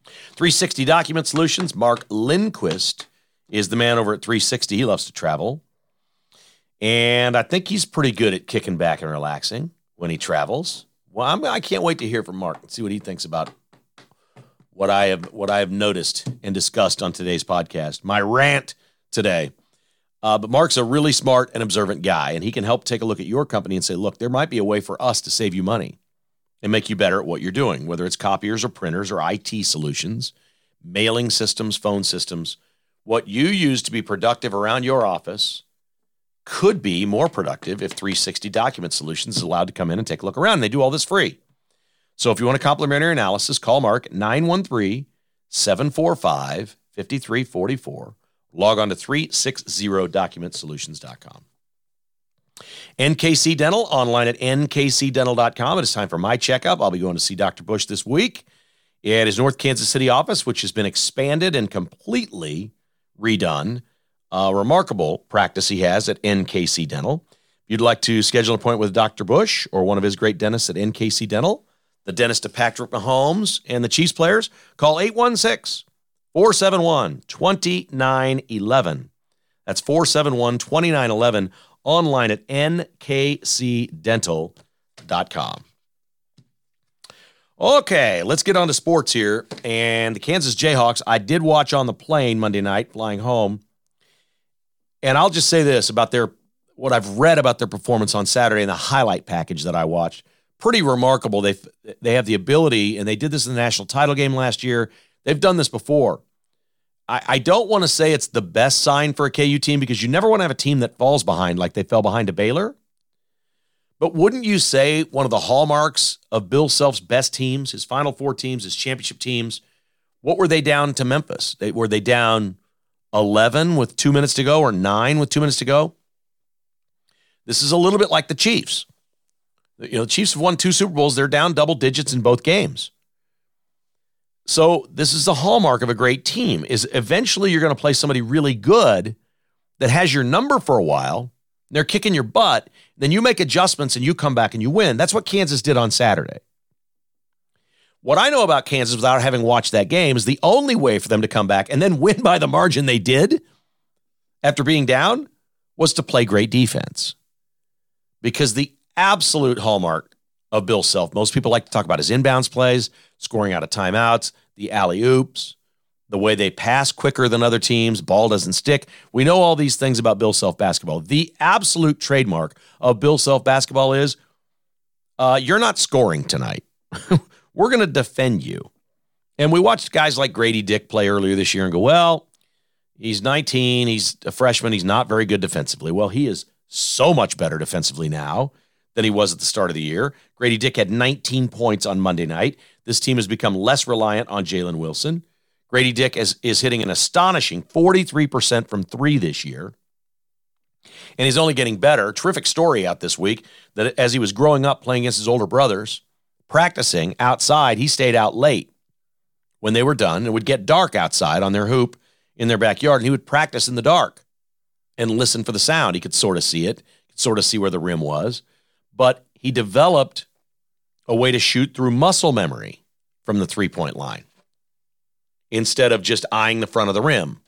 360 Document Solutions, Mark Lindquist is the man over at 360. He loves to travel. And I think he's pretty good at kicking back and relaxing when he travels. Well, I'm, I can not wait to hear from Mark and see what he thinks about what I have what I have noticed and discussed on today's podcast. My rant today uh, but Mark's a really smart and observant guy, and he can help take a look at your company and say, look, there might be a way for us to save you money and make you better at what you're doing, whether it's copiers or printers or IT solutions, mailing systems, phone systems. What you use to be productive around your office could be more productive if 360 Document Solutions is allowed to come in and take a look around. And they do all this free. So if you want a complimentary analysis, call Mark 913 745 5344 Log on to 360documentsolutions.com. NKC Dental online at nkcdental.com. It is time for my checkup. I'll be going to see Dr. Bush this week at his North Kansas City office, which has been expanded and completely redone. A remarkable practice he has at NKC Dental. If you'd like to schedule an appointment with Dr. Bush or one of his great dentists at NKC Dental, the dentist of Patrick Mahomes and the Chiefs players, call 816 471 2911. That's 471 2911 online at nkcdental.com. Okay, let's get on to sports here. And the Kansas Jayhawks, I did watch on the plane Monday night flying home. And I'll just say this about their what I've read about their performance on Saturday in the highlight package that I watched. Pretty remarkable. They they have the ability, and they did this in the national title game last year. They've done this before. I, I don't want to say it's the best sign for a KU team because you never want to have a team that falls behind like they fell behind to Baylor. But wouldn't you say one of the hallmarks of Bill Self's best teams, his Final Four teams, his championship teams, what were they down to Memphis? They, were they down 11 with two minutes to go or nine with two minutes to go? This is a little bit like the Chiefs. You know, the Chiefs have won two Super Bowls. They're down double digits in both games. So this is the hallmark of a great team is eventually you're going to play somebody really good that has your number for a while they're kicking your butt, then you make adjustments and you come back and you win. That's what Kansas did on Saturday. What I know about Kansas without having watched that game is the only way for them to come back and then win by the margin they did after being down was to play great defense. Because the absolute hallmark of Bill Self, most people like to talk about his inbounds plays, scoring out of timeouts, the alley oops, the way they pass quicker than other teams, ball doesn't stick. We know all these things about Bill Self basketball. The absolute trademark of Bill Self basketball is uh, you're not scoring tonight. [laughs] We're going to defend you. And we watched guys like Grady Dick play earlier this year and go, well, he's 19, he's a freshman, he's not very good defensively. Well, he is so much better defensively now than he was at the start of the year. Grady Dick had 19 points on Monday night. This team has become less reliant on Jalen Wilson. Grady Dick is, is hitting an astonishing 43% from three this year. And he's only getting better. Terrific story out this week that as he was growing up playing against his older brothers, practicing outside, he stayed out late when they were done. It would get dark outside on their hoop in their backyard, and he would practice in the dark and listen for the sound. He could sort of see it, sort of see where the rim was. But he developed a way to shoot through muscle memory from the three point line instead of just eyeing the front of the rim.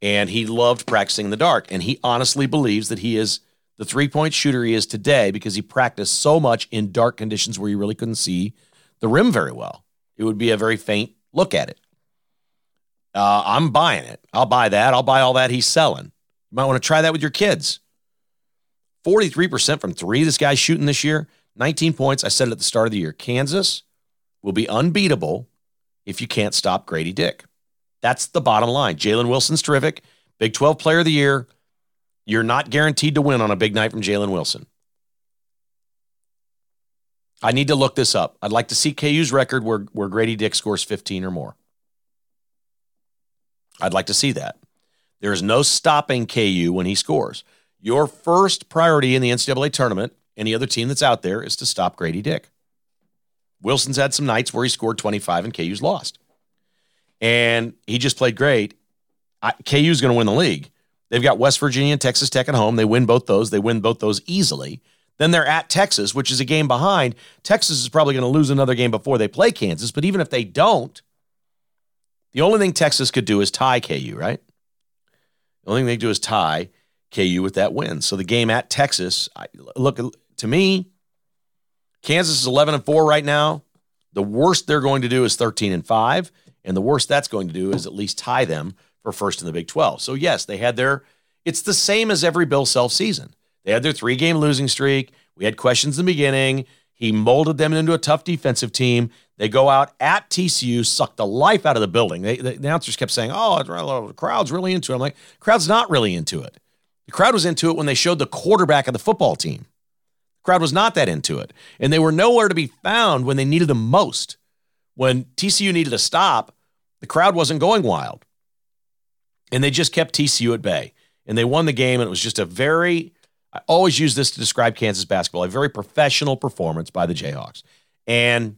And he loved practicing in the dark. And he honestly believes that he is the three point shooter he is today because he practiced so much in dark conditions where you really couldn't see the rim very well. It would be a very faint look at it. Uh, I'm buying it. I'll buy that. I'll buy all that he's selling. You might want to try that with your kids. 43% from three, this guy's shooting this year. 19 points. I said it at the start of the year. Kansas will be unbeatable if you can't stop Grady Dick. That's the bottom line. Jalen Wilson's terrific. Big 12 player of the year. You're not guaranteed to win on a big night from Jalen Wilson. I need to look this up. I'd like to see KU's record where, where Grady Dick scores 15 or more. I'd like to see that. There is no stopping KU when he scores. Your first priority in the NCAA tournament, any other team that's out there, is to stop Grady Dick. Wilson's had some nights where he scored 25 and KU's lost. And he just played great. I, KU's going to win the league. They've got West Virginia and Texas Tech at home. They win both those. They win both those easily. Then they're at Texas, which is a game behind. Texas is probably going to lose another game before they play Kansas. But even if they don't, the only thing Texas could do is tie KU, right? The only thing they do is tie KU with that win. So the game at Texas, I, look to me, Kansas is 11 and 4 right now. The worst they're going to do is 13 and 5, and the worst that's going to do is at least tie them for first in the Big 12. So yes, they had their it's the same as every Bill Self season. They had their three-game losing streak. We had questions in the beginning. He molded them into a tough defensive team. They go out at TCU, suck the life out of the building. They, the announcers kept saying, "Oh, the crowd's really into it." I'm like, "Crowd's not really into it." The crowd was into it when they showed the quarterback of the football team. The crowd was not that into it. And they were nowhere to be found when they needed them most. When TCU needed to stop, the crowd wasn't going wild. And they just kept TCU at bay. And they won the game. And it was just a very, I always use this to describe Kansas basketball, a very professional performance by the Jayhawks. And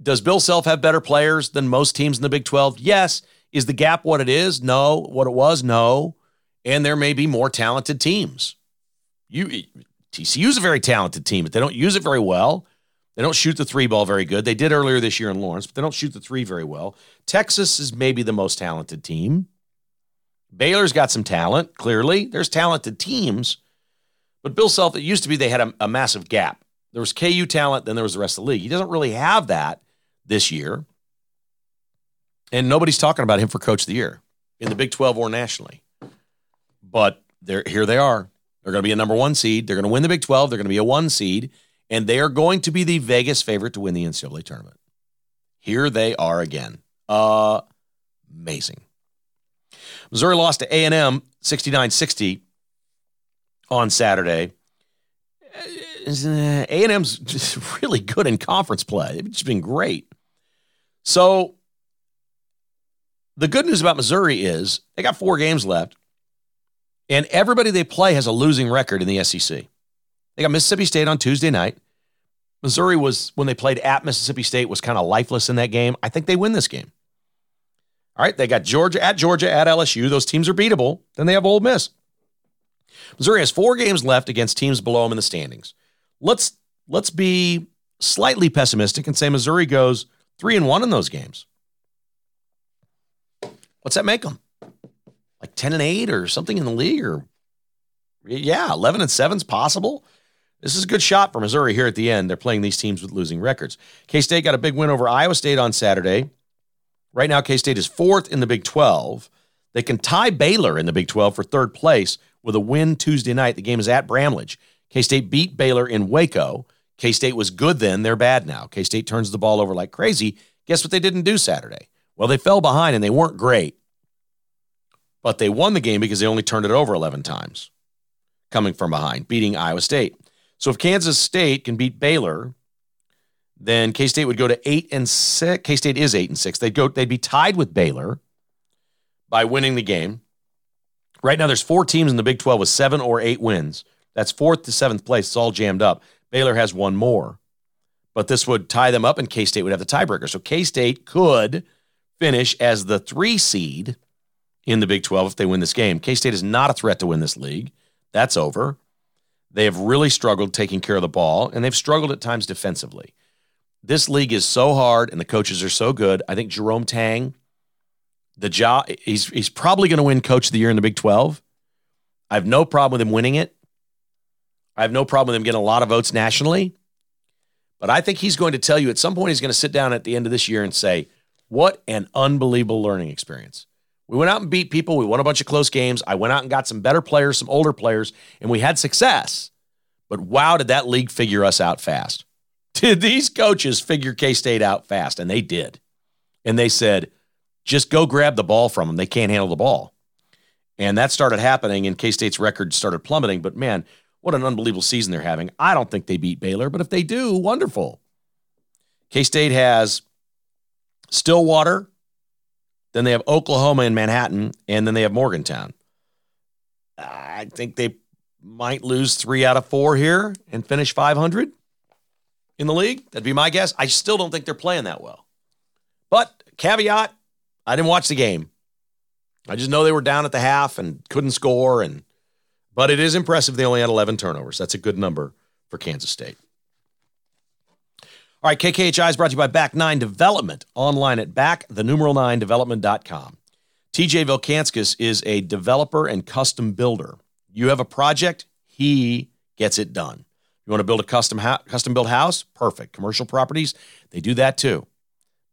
does Bill Self have better players than most teams in the Big 12? Yes. Is the gap what it is? No. What it was? No. And there may be more talented teams. you TCU's a very talented team, but they don't use it very well. They don't shoot the three ball very good. They did earlier this year in Lawrence, but they don't shoot the three very well. Texas is maybe the most talented team. Baylor's got some talent, clearly. There's talented teams. But Bill Self, it used to be they had a, a massive gap. There was KU talent, then there was the rest of the league. He doesn't really have that this year. And nobody's talking about him for coach of the year in the Big 12 or nationally. But they're, here they are. They're going to be a number one seed. They're going to win the Big 12. They're going to be a one seed. And they are going to be the Vegas favorite to win the NCAA tournament. Here they are again. Uh, amazing. Missouri lost to A&M 69-60 on Saturday. A&M's just really good in conference play. It's been great. So the good news about Missouri is they got four games left, and everybody they play has a losing record in the SEC. They got Mississippi State on Tuesday night. Missouri was, when they played at Mississippi State, was kind of lifeless in that game. I think they win this game. All right, they got Georgia at Georgia at LSU. Those teams are beatable. Then they have Ole Miss. Missouri has four games left against teams below them in the standings. Let's let's be slightly pessimistic and say Missouri goes three and one in those games. What's that make them? Like ten and eight or something in the league, or yeah, eleven and seven's possible. This is a good shot for Missouri here at the end. They're playing these teams with losing records. K State got a big win over Iowa State on Saturday. Right now, K State is fourth in the Big 12. They can tie Baylor in the Big 12 for third place with a win Tuesday night. The game is at Bramlage. K State beat Baylor in Waco. K State was good then. They're bad now. K State turns the ball over like crazy. Guess what they didn't do Saturday? Well, they fell behind and they weren't great. But they won the game because they only turned it over 11 times coming from behind, beating Iowa State. So if Kansas State can beat Baylor, then K State would go to eight and six. K State is eight and six. They'd go. They'd be tied with Baylor by winning the game. Right now, there's four teams in the Big 12 with seven or eight wins. That's fourth to seventh place. It's all jammed up. Baylor has one more, but this would tie them up, and K State would have the tiebreaker. So K State could finish as the three seed in the Big 12 if they win this game. K State is not a threat to win this league. That's over. They have really struggled taking care of the ball, and they've struggled at times defensively. This league is so hard, and the coaches are so good. I think Jerome Tang, the job, he's he's probably going to win Coach of the Year in the Big 12. I have no problem with him winning it. I have no problem with him getting a lot of votes nationally. But I think he's going to tell you at some point he's going to sit down at the end of this year and say, What an unbelievable learning experience. We went out and beat people. We won a bunch of close games. I went out and got some better players, some older players, and we had success. But wow, did that league figure us out fast? [laughs] Did these coaches figure K State out fast? And they did. And they said, just go grab the ball from them. They can't handle the ball. And that started happening, and K State's record started plummeting. But man, what an unbelievable season they're having. I don't think they beat Baylor, but if they do, wonderful. K State has Stillwater, then they have Oklahoma and Manhattan, and then they have Morgantown. I think they might lose three out of four here and finish 500 in the league. That'd be my guess. I still don't think they're playing that well. But caveat, I didn't watch the game. I just know they were down at the half and couldn't score and but it is impressive they only had 11 turnovers. That's a good number for Kansas State. All right, KKHI is brought to you by Back Nine Development, online at back, the numeral nine development.com. TJ Vilkanskis is a developer and custom builder. You have a project, he gets it done. You want to build a custom ho- custom built house? Perfect. Commercial properties, they do that too.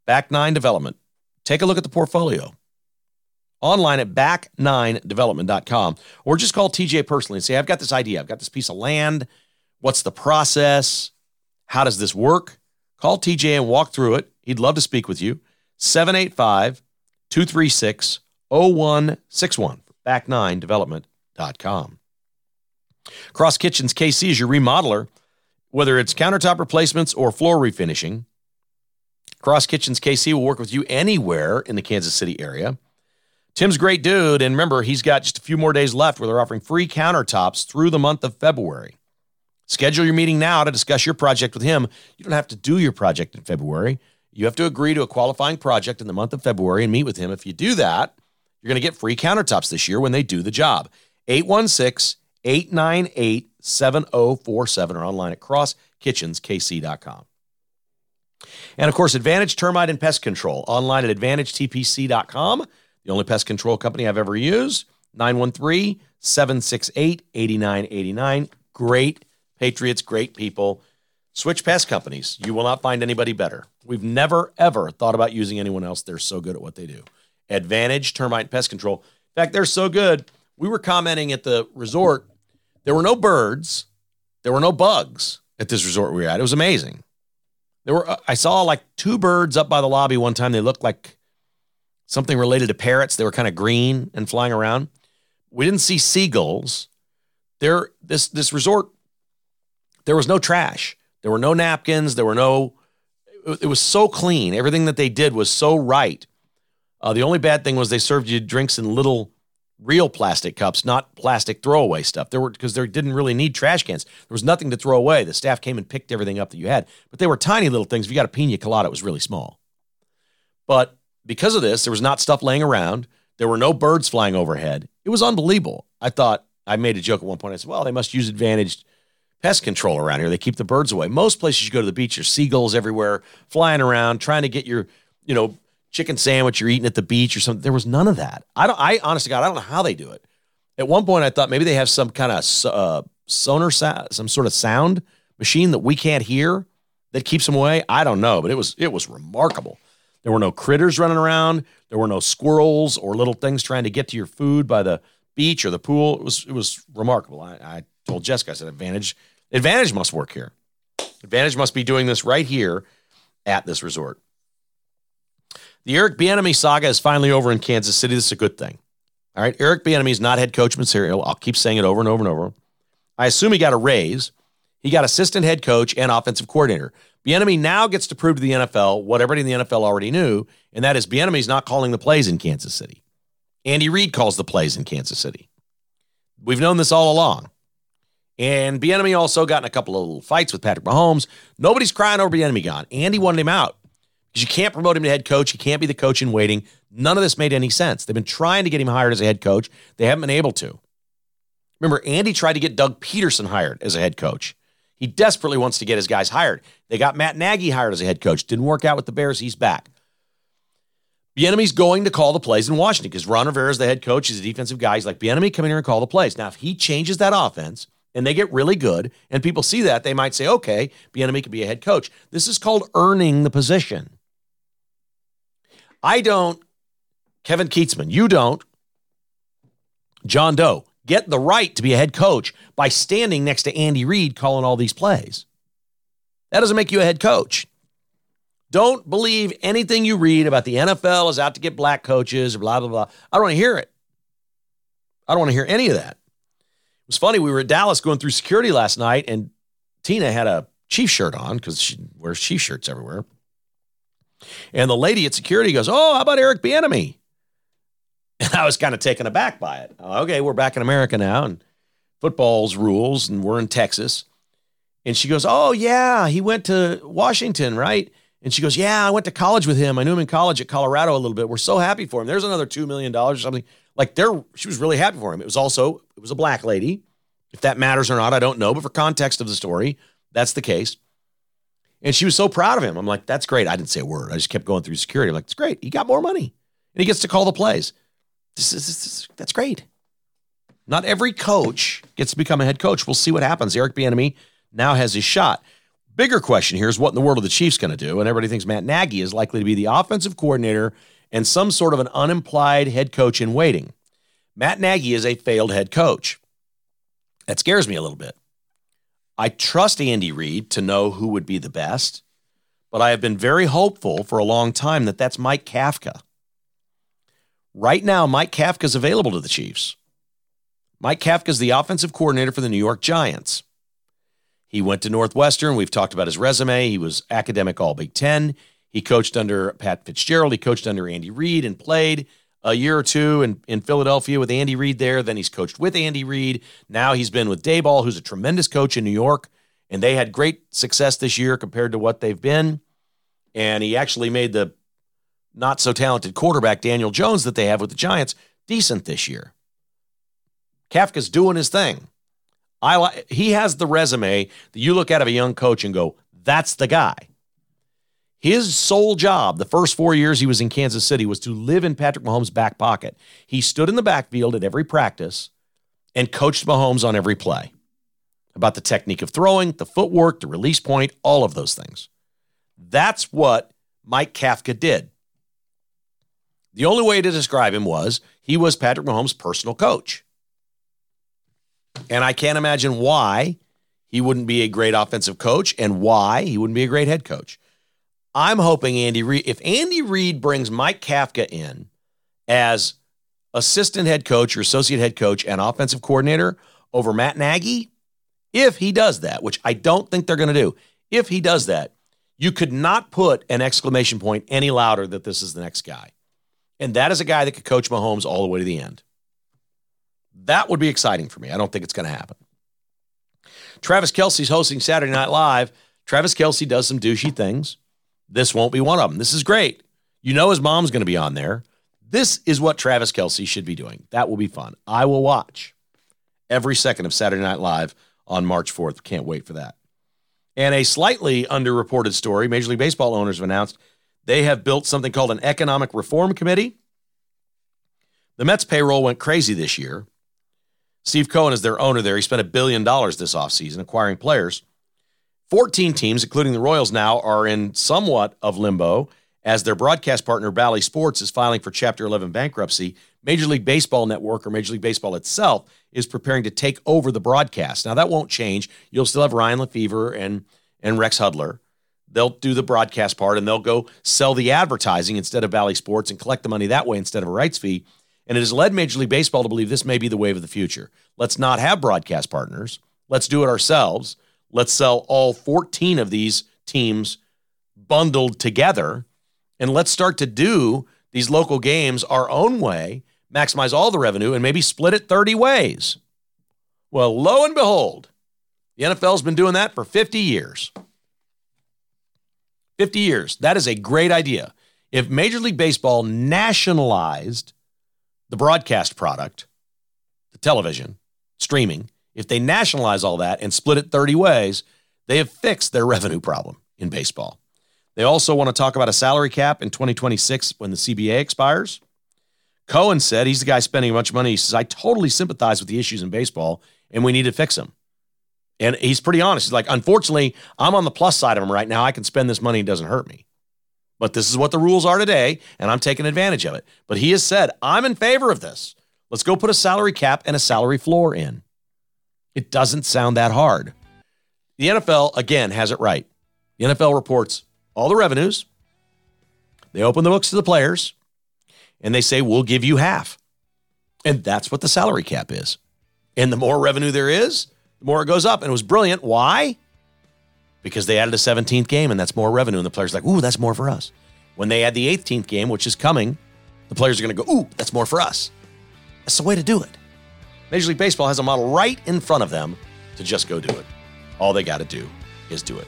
Back Nine Development. Take a look at the portfolio. Online at back9development.com or just call TJ personally and say, I've got this idea. I've got this piece of land. What's the process? How does this work? Call TJ and walk through it. He'd love to speak with you. 785 236 0161. Back9development.com. Cross Kitchens KC is your remodeler, whether it's countertop replacements or floor refinishing. Cross Kitchens KC will work with you anywhere in the Kansas City area. Tim's great dude, and remember, he's got just a few more days left where they're offering free countertops through the month of February. Schedule your meeting now to discuss your project with him. You don't have to do your project in February. You have to agree to a qualifying project in the month of February and meet with him. If you do that, you're going to get free countertops this year when they do the job. 816 898 7047 or online at crosskitchenskc.com. And of course, Advantage Termite and Pest Control online at AdvantageTPC.com, the only pest control company I've ever used. 913 768 8989. Great Patriots, great people. Switch pest companies. You will not find anybody better. We've never, ever thought about using anyone else. They're so good at what they do. Advantage Termite Pest Control. In fact, they're so good. We were commenting at the resort. There were no birds, there were no bugs at this resort we were at. It was amazing. There were uh, I saw like two birds up by the lobby one time. They looked like something related to parrots. They were kind of green and flying around. We didn't see seagulls. There this this resort there was no trash. There were no napkins, there were no it was so clean. Everything that they did was so right. Uh, the only bad thing was they served you drinks in little real plastic cups, not plastic throwaway stuff. There were because they didn't really need trash cans. There was nothing to throw away. The staff came and picked everything up that you had, but they were tiny little things. If you got a pina colada, it was really small. But because of this, there was not stuff laying around. There were no birds flying overhead. It was unbelievable. I thought I made a joke at one point. I said, "Well, they must use advantaged pest control around here. They keep the birds away. Most places you go to the beach, there's seagulls everywhere flying around, trying to get your, you know, chicken sandwich you're eating at the beach or something. There was none of that. I don't. I honestly, God, I don't know how they do it. At one point, I thought maybe they have some kind of uh, sonar, sa- some sort of sound machine that we can't hear that keeps them away. I don't know, but it was it was remarkable. There were no critters running around. There were no squirrels or little things trying to get to your food by the beach or the pool. It was it was remarkable. I, I told Jessica, I said, Advantage Advantage must work here. Advantage must be doing this right here at this resort. The Eric Bieniemy saga is finally over in Kansas City. This is a good thing. All right, Eric Bieniemy is not head coach material. I'll keep saying it over and over and over. I assume he got a raise. He got assistant head coach and offensive coordinator. Bieniemy now gets to prove to the NFL what everybody in the NFL already knew, and that is Bieniemy's not calling the plays in Kansas City. Andy Reid calls the plays in Kansas City. We've known this all along. And Bieniemy also got in a couple of little fights with Patrick Mahomes. Nobody's crying over Bieniemy gone. Andy wanted him out because you can't promote him to head coach. He can't be the coach in waiting. None of this made any sense. They've been trying to get him hired as a head coach. They haven't been able to. Remember, Andy tried to get Doug Pederson hired as a head coach. He desperately wants to get his guys hired. They got Matt Nagy hired as a head coach. Didn't work out with the Bears. He's back. Bieniemy's going to call the plays in Washington because Ron Rivera is the head coach. He's a defensive guy. He's like, Bieniemy, come in here and call the plays. Now, if he changes that offense – and they get really good, and people see that, they might say, okay, Bieniemy could be a head coach. This is called earning the position. I don't, Kevin Kietzman, you don't, John Doe, get the right to be a head coach by standing next to Andy Reid calling all these plays. That doesn't make you a head coach. Don't believe anything you read about the NFL is out to get black coaches or blah, blah, blah. I don't want to hear it. I don't want to hear any of that. It was funny. We were at Dallas going through security last night, and Tina had a Chief shirt on because she wears Chief shirts everywhere. And the lady at security goes, "Oh, how about Eric Bieniemy?" [laughs] And I was kind of taken aback by it. Okay, we're back in America now, and football's rules, and we're in Texas. And she goes, "Oh yeah, he went to Washington, right?" And she goes, "Yeah, I went to college with him. I knew him in college at Colorado a little bit. We're so happy for him. There's another two million dollars or something." Like there, she was really happy for him. It was also it was a black lady. If that matters or not, I don't know. But for context of the story, that's the case. And she was so proud of him. I'm like, that's great. I didn't say a word. I just kept going through security. I'm like, it's great. He got more money, and he gets to call the plays. This is, this is that's great. Not every coach gets to become a head coach. We'll see what happens. Eric Bieniemy now has his shot. Bigger question here is what in the world are the Chiefs going to do? And everybody thinks Matt Nagy is likely to be the offensive coordinator and some sort of an unimplied head coach in waiting. Matt Nagy is a failed head coach. That scares me a little bit. I trust Andy Reid to know who would be the best, but I have been very hopeful for a long time that that's Mike Kafka. Right now, Mike Kafka is available to the Chiefs. Mike Kafka is the offensive coordinator for the New York Giants. He went to Northwestern. We've talked about his resume. He was academic All Big Ten. He coached under Pat Fitzgerald. He coached under Andy Reid and played a year or two in, in Philadelphia with Andy Reid there. Then he's coached with Andy Reid. Now he's been with Daboll, who's a tremendous coach in New York. And they had great success this year compared to what they've been. And he actually made the not so talented quarterback, Daniel Jones, that they have with the Giants, decent this year. Kafka's doing his thing. I he has the resume that you look at of a young coach and go, that's the guy. His sole job, the first four years he was in Kansas City, was to live in Patrick Mahomes' back pocket. He stood in the backfield at every practice and coached Mahomes on every play about the technique of throwing, the footwork, the release point, all of those things. That's what Mike Kafka did. The only way to describe him was he was Patrick Mahomes' personal coach. And I can't imagine why he wouldn't be a great offensive coach and why he wouldn't be a great head coach. I'm hoping Andy Reid, if Andy Reid brings Mike Kafka in as assistant head coach or associate head coach and offensive coordinator over Matt Nagy, if he does that, which I don't think they're going to do, if he does that, you could not put an exclamation point any louder that this is the next guy. And that is a guy that could coach Mahomes all the way to the end. That would be exciting for me. I don't think it's going to happen. Travis Kelce's hosting Saturday Night Live. Travis Kelce does some douchey things. This won't be one of them. This is great. You know his mom's going to be on there. This is what Travis Kelce should be doing. That will be fun. I will watch every second of Saturday Night Live on March 4th. Can't wait for that. And a slightly underreported story Major League Baseball owners have announced they have built something called an Economic Reform Committee. The Mets payroll went crazy this year. Steve Cohen is their owner there. He spent a billion dollars this offseason acquiring players. 14 teams, including the Royals now, are in somewhat of limbo as their broadcast partner, Bally Sports, is filing for Chapter 11 bankruptcy. Major League Baseball Network, or Major League Baseball itself, is preparing to take over the broadcast. Now, that won't change. You'll still have Ryan Lefebvre and, and Rex Hudler. They'll do the broadcast part and they'll go sell the advertising instead of Bally Sports and collect the money that way instead of a rights fee. And it has led Major League Baseball to believe this may be the wave of the future. Let's not have broadcast partners. Let's do it ourselves. Let's sell all 14 of these teams bundled together. And let's start to do these local games our own way, maximize all the revenue, and maybe split it 30 ways. Well, lo and behold, the NFL's been doing that for 50 years. 50 years. That is a great idea. If Major League Baseball nationalized the broadcast product, the television, streaming, if they nationalize all that and split it 30 ways, they have fixed their revenue problem in baseball. They also want to talk about a salary cap in 2026 when the CBA expires. Cohen said he's the guy spending a bunch of money. He says, I totally sympathize with the issues in baseball and we need to fix them. And he's pretty honest. He's like, unfortunately, I'm on the plus side of him right now. I can spend this money, it doesn't hurt me. But this is what the rules are today, and I'm taking advantage of it. But he has said, I'm in favor of this. Let's go put a salary cap and a salary floor in. It doesn't sound that hard. The NFL, again, has it right. The NFL reports all the revenues, they open the books to the players, and they say, we'll give you half. And that's what the salary cap is. And the more revenue there is, the more it goes up. And it was brilliant. Why? Because they added a 17th game and that's more revenue. And the players are like, ooh, that's more for us. When they add the 18th game, which is coming, the players are going to go, ooh, that's more for us. That's the way to do it. Major League Baseball has a model right in front of them to just go do it. All they got to do is do it.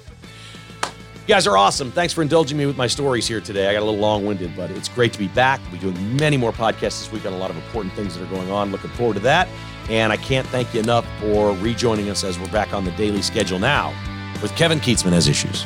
You guys are awesome. Thanks for indulging me with my stories here today. I got a little long winded, but it's great to be back. We'll be doing many more podcasts this week on a lot of important things that are going on. Looking forward to that. And I can't thank you enough for rejoining us as we're back on the daily schedule now with Kevin Kietzman Has Issues.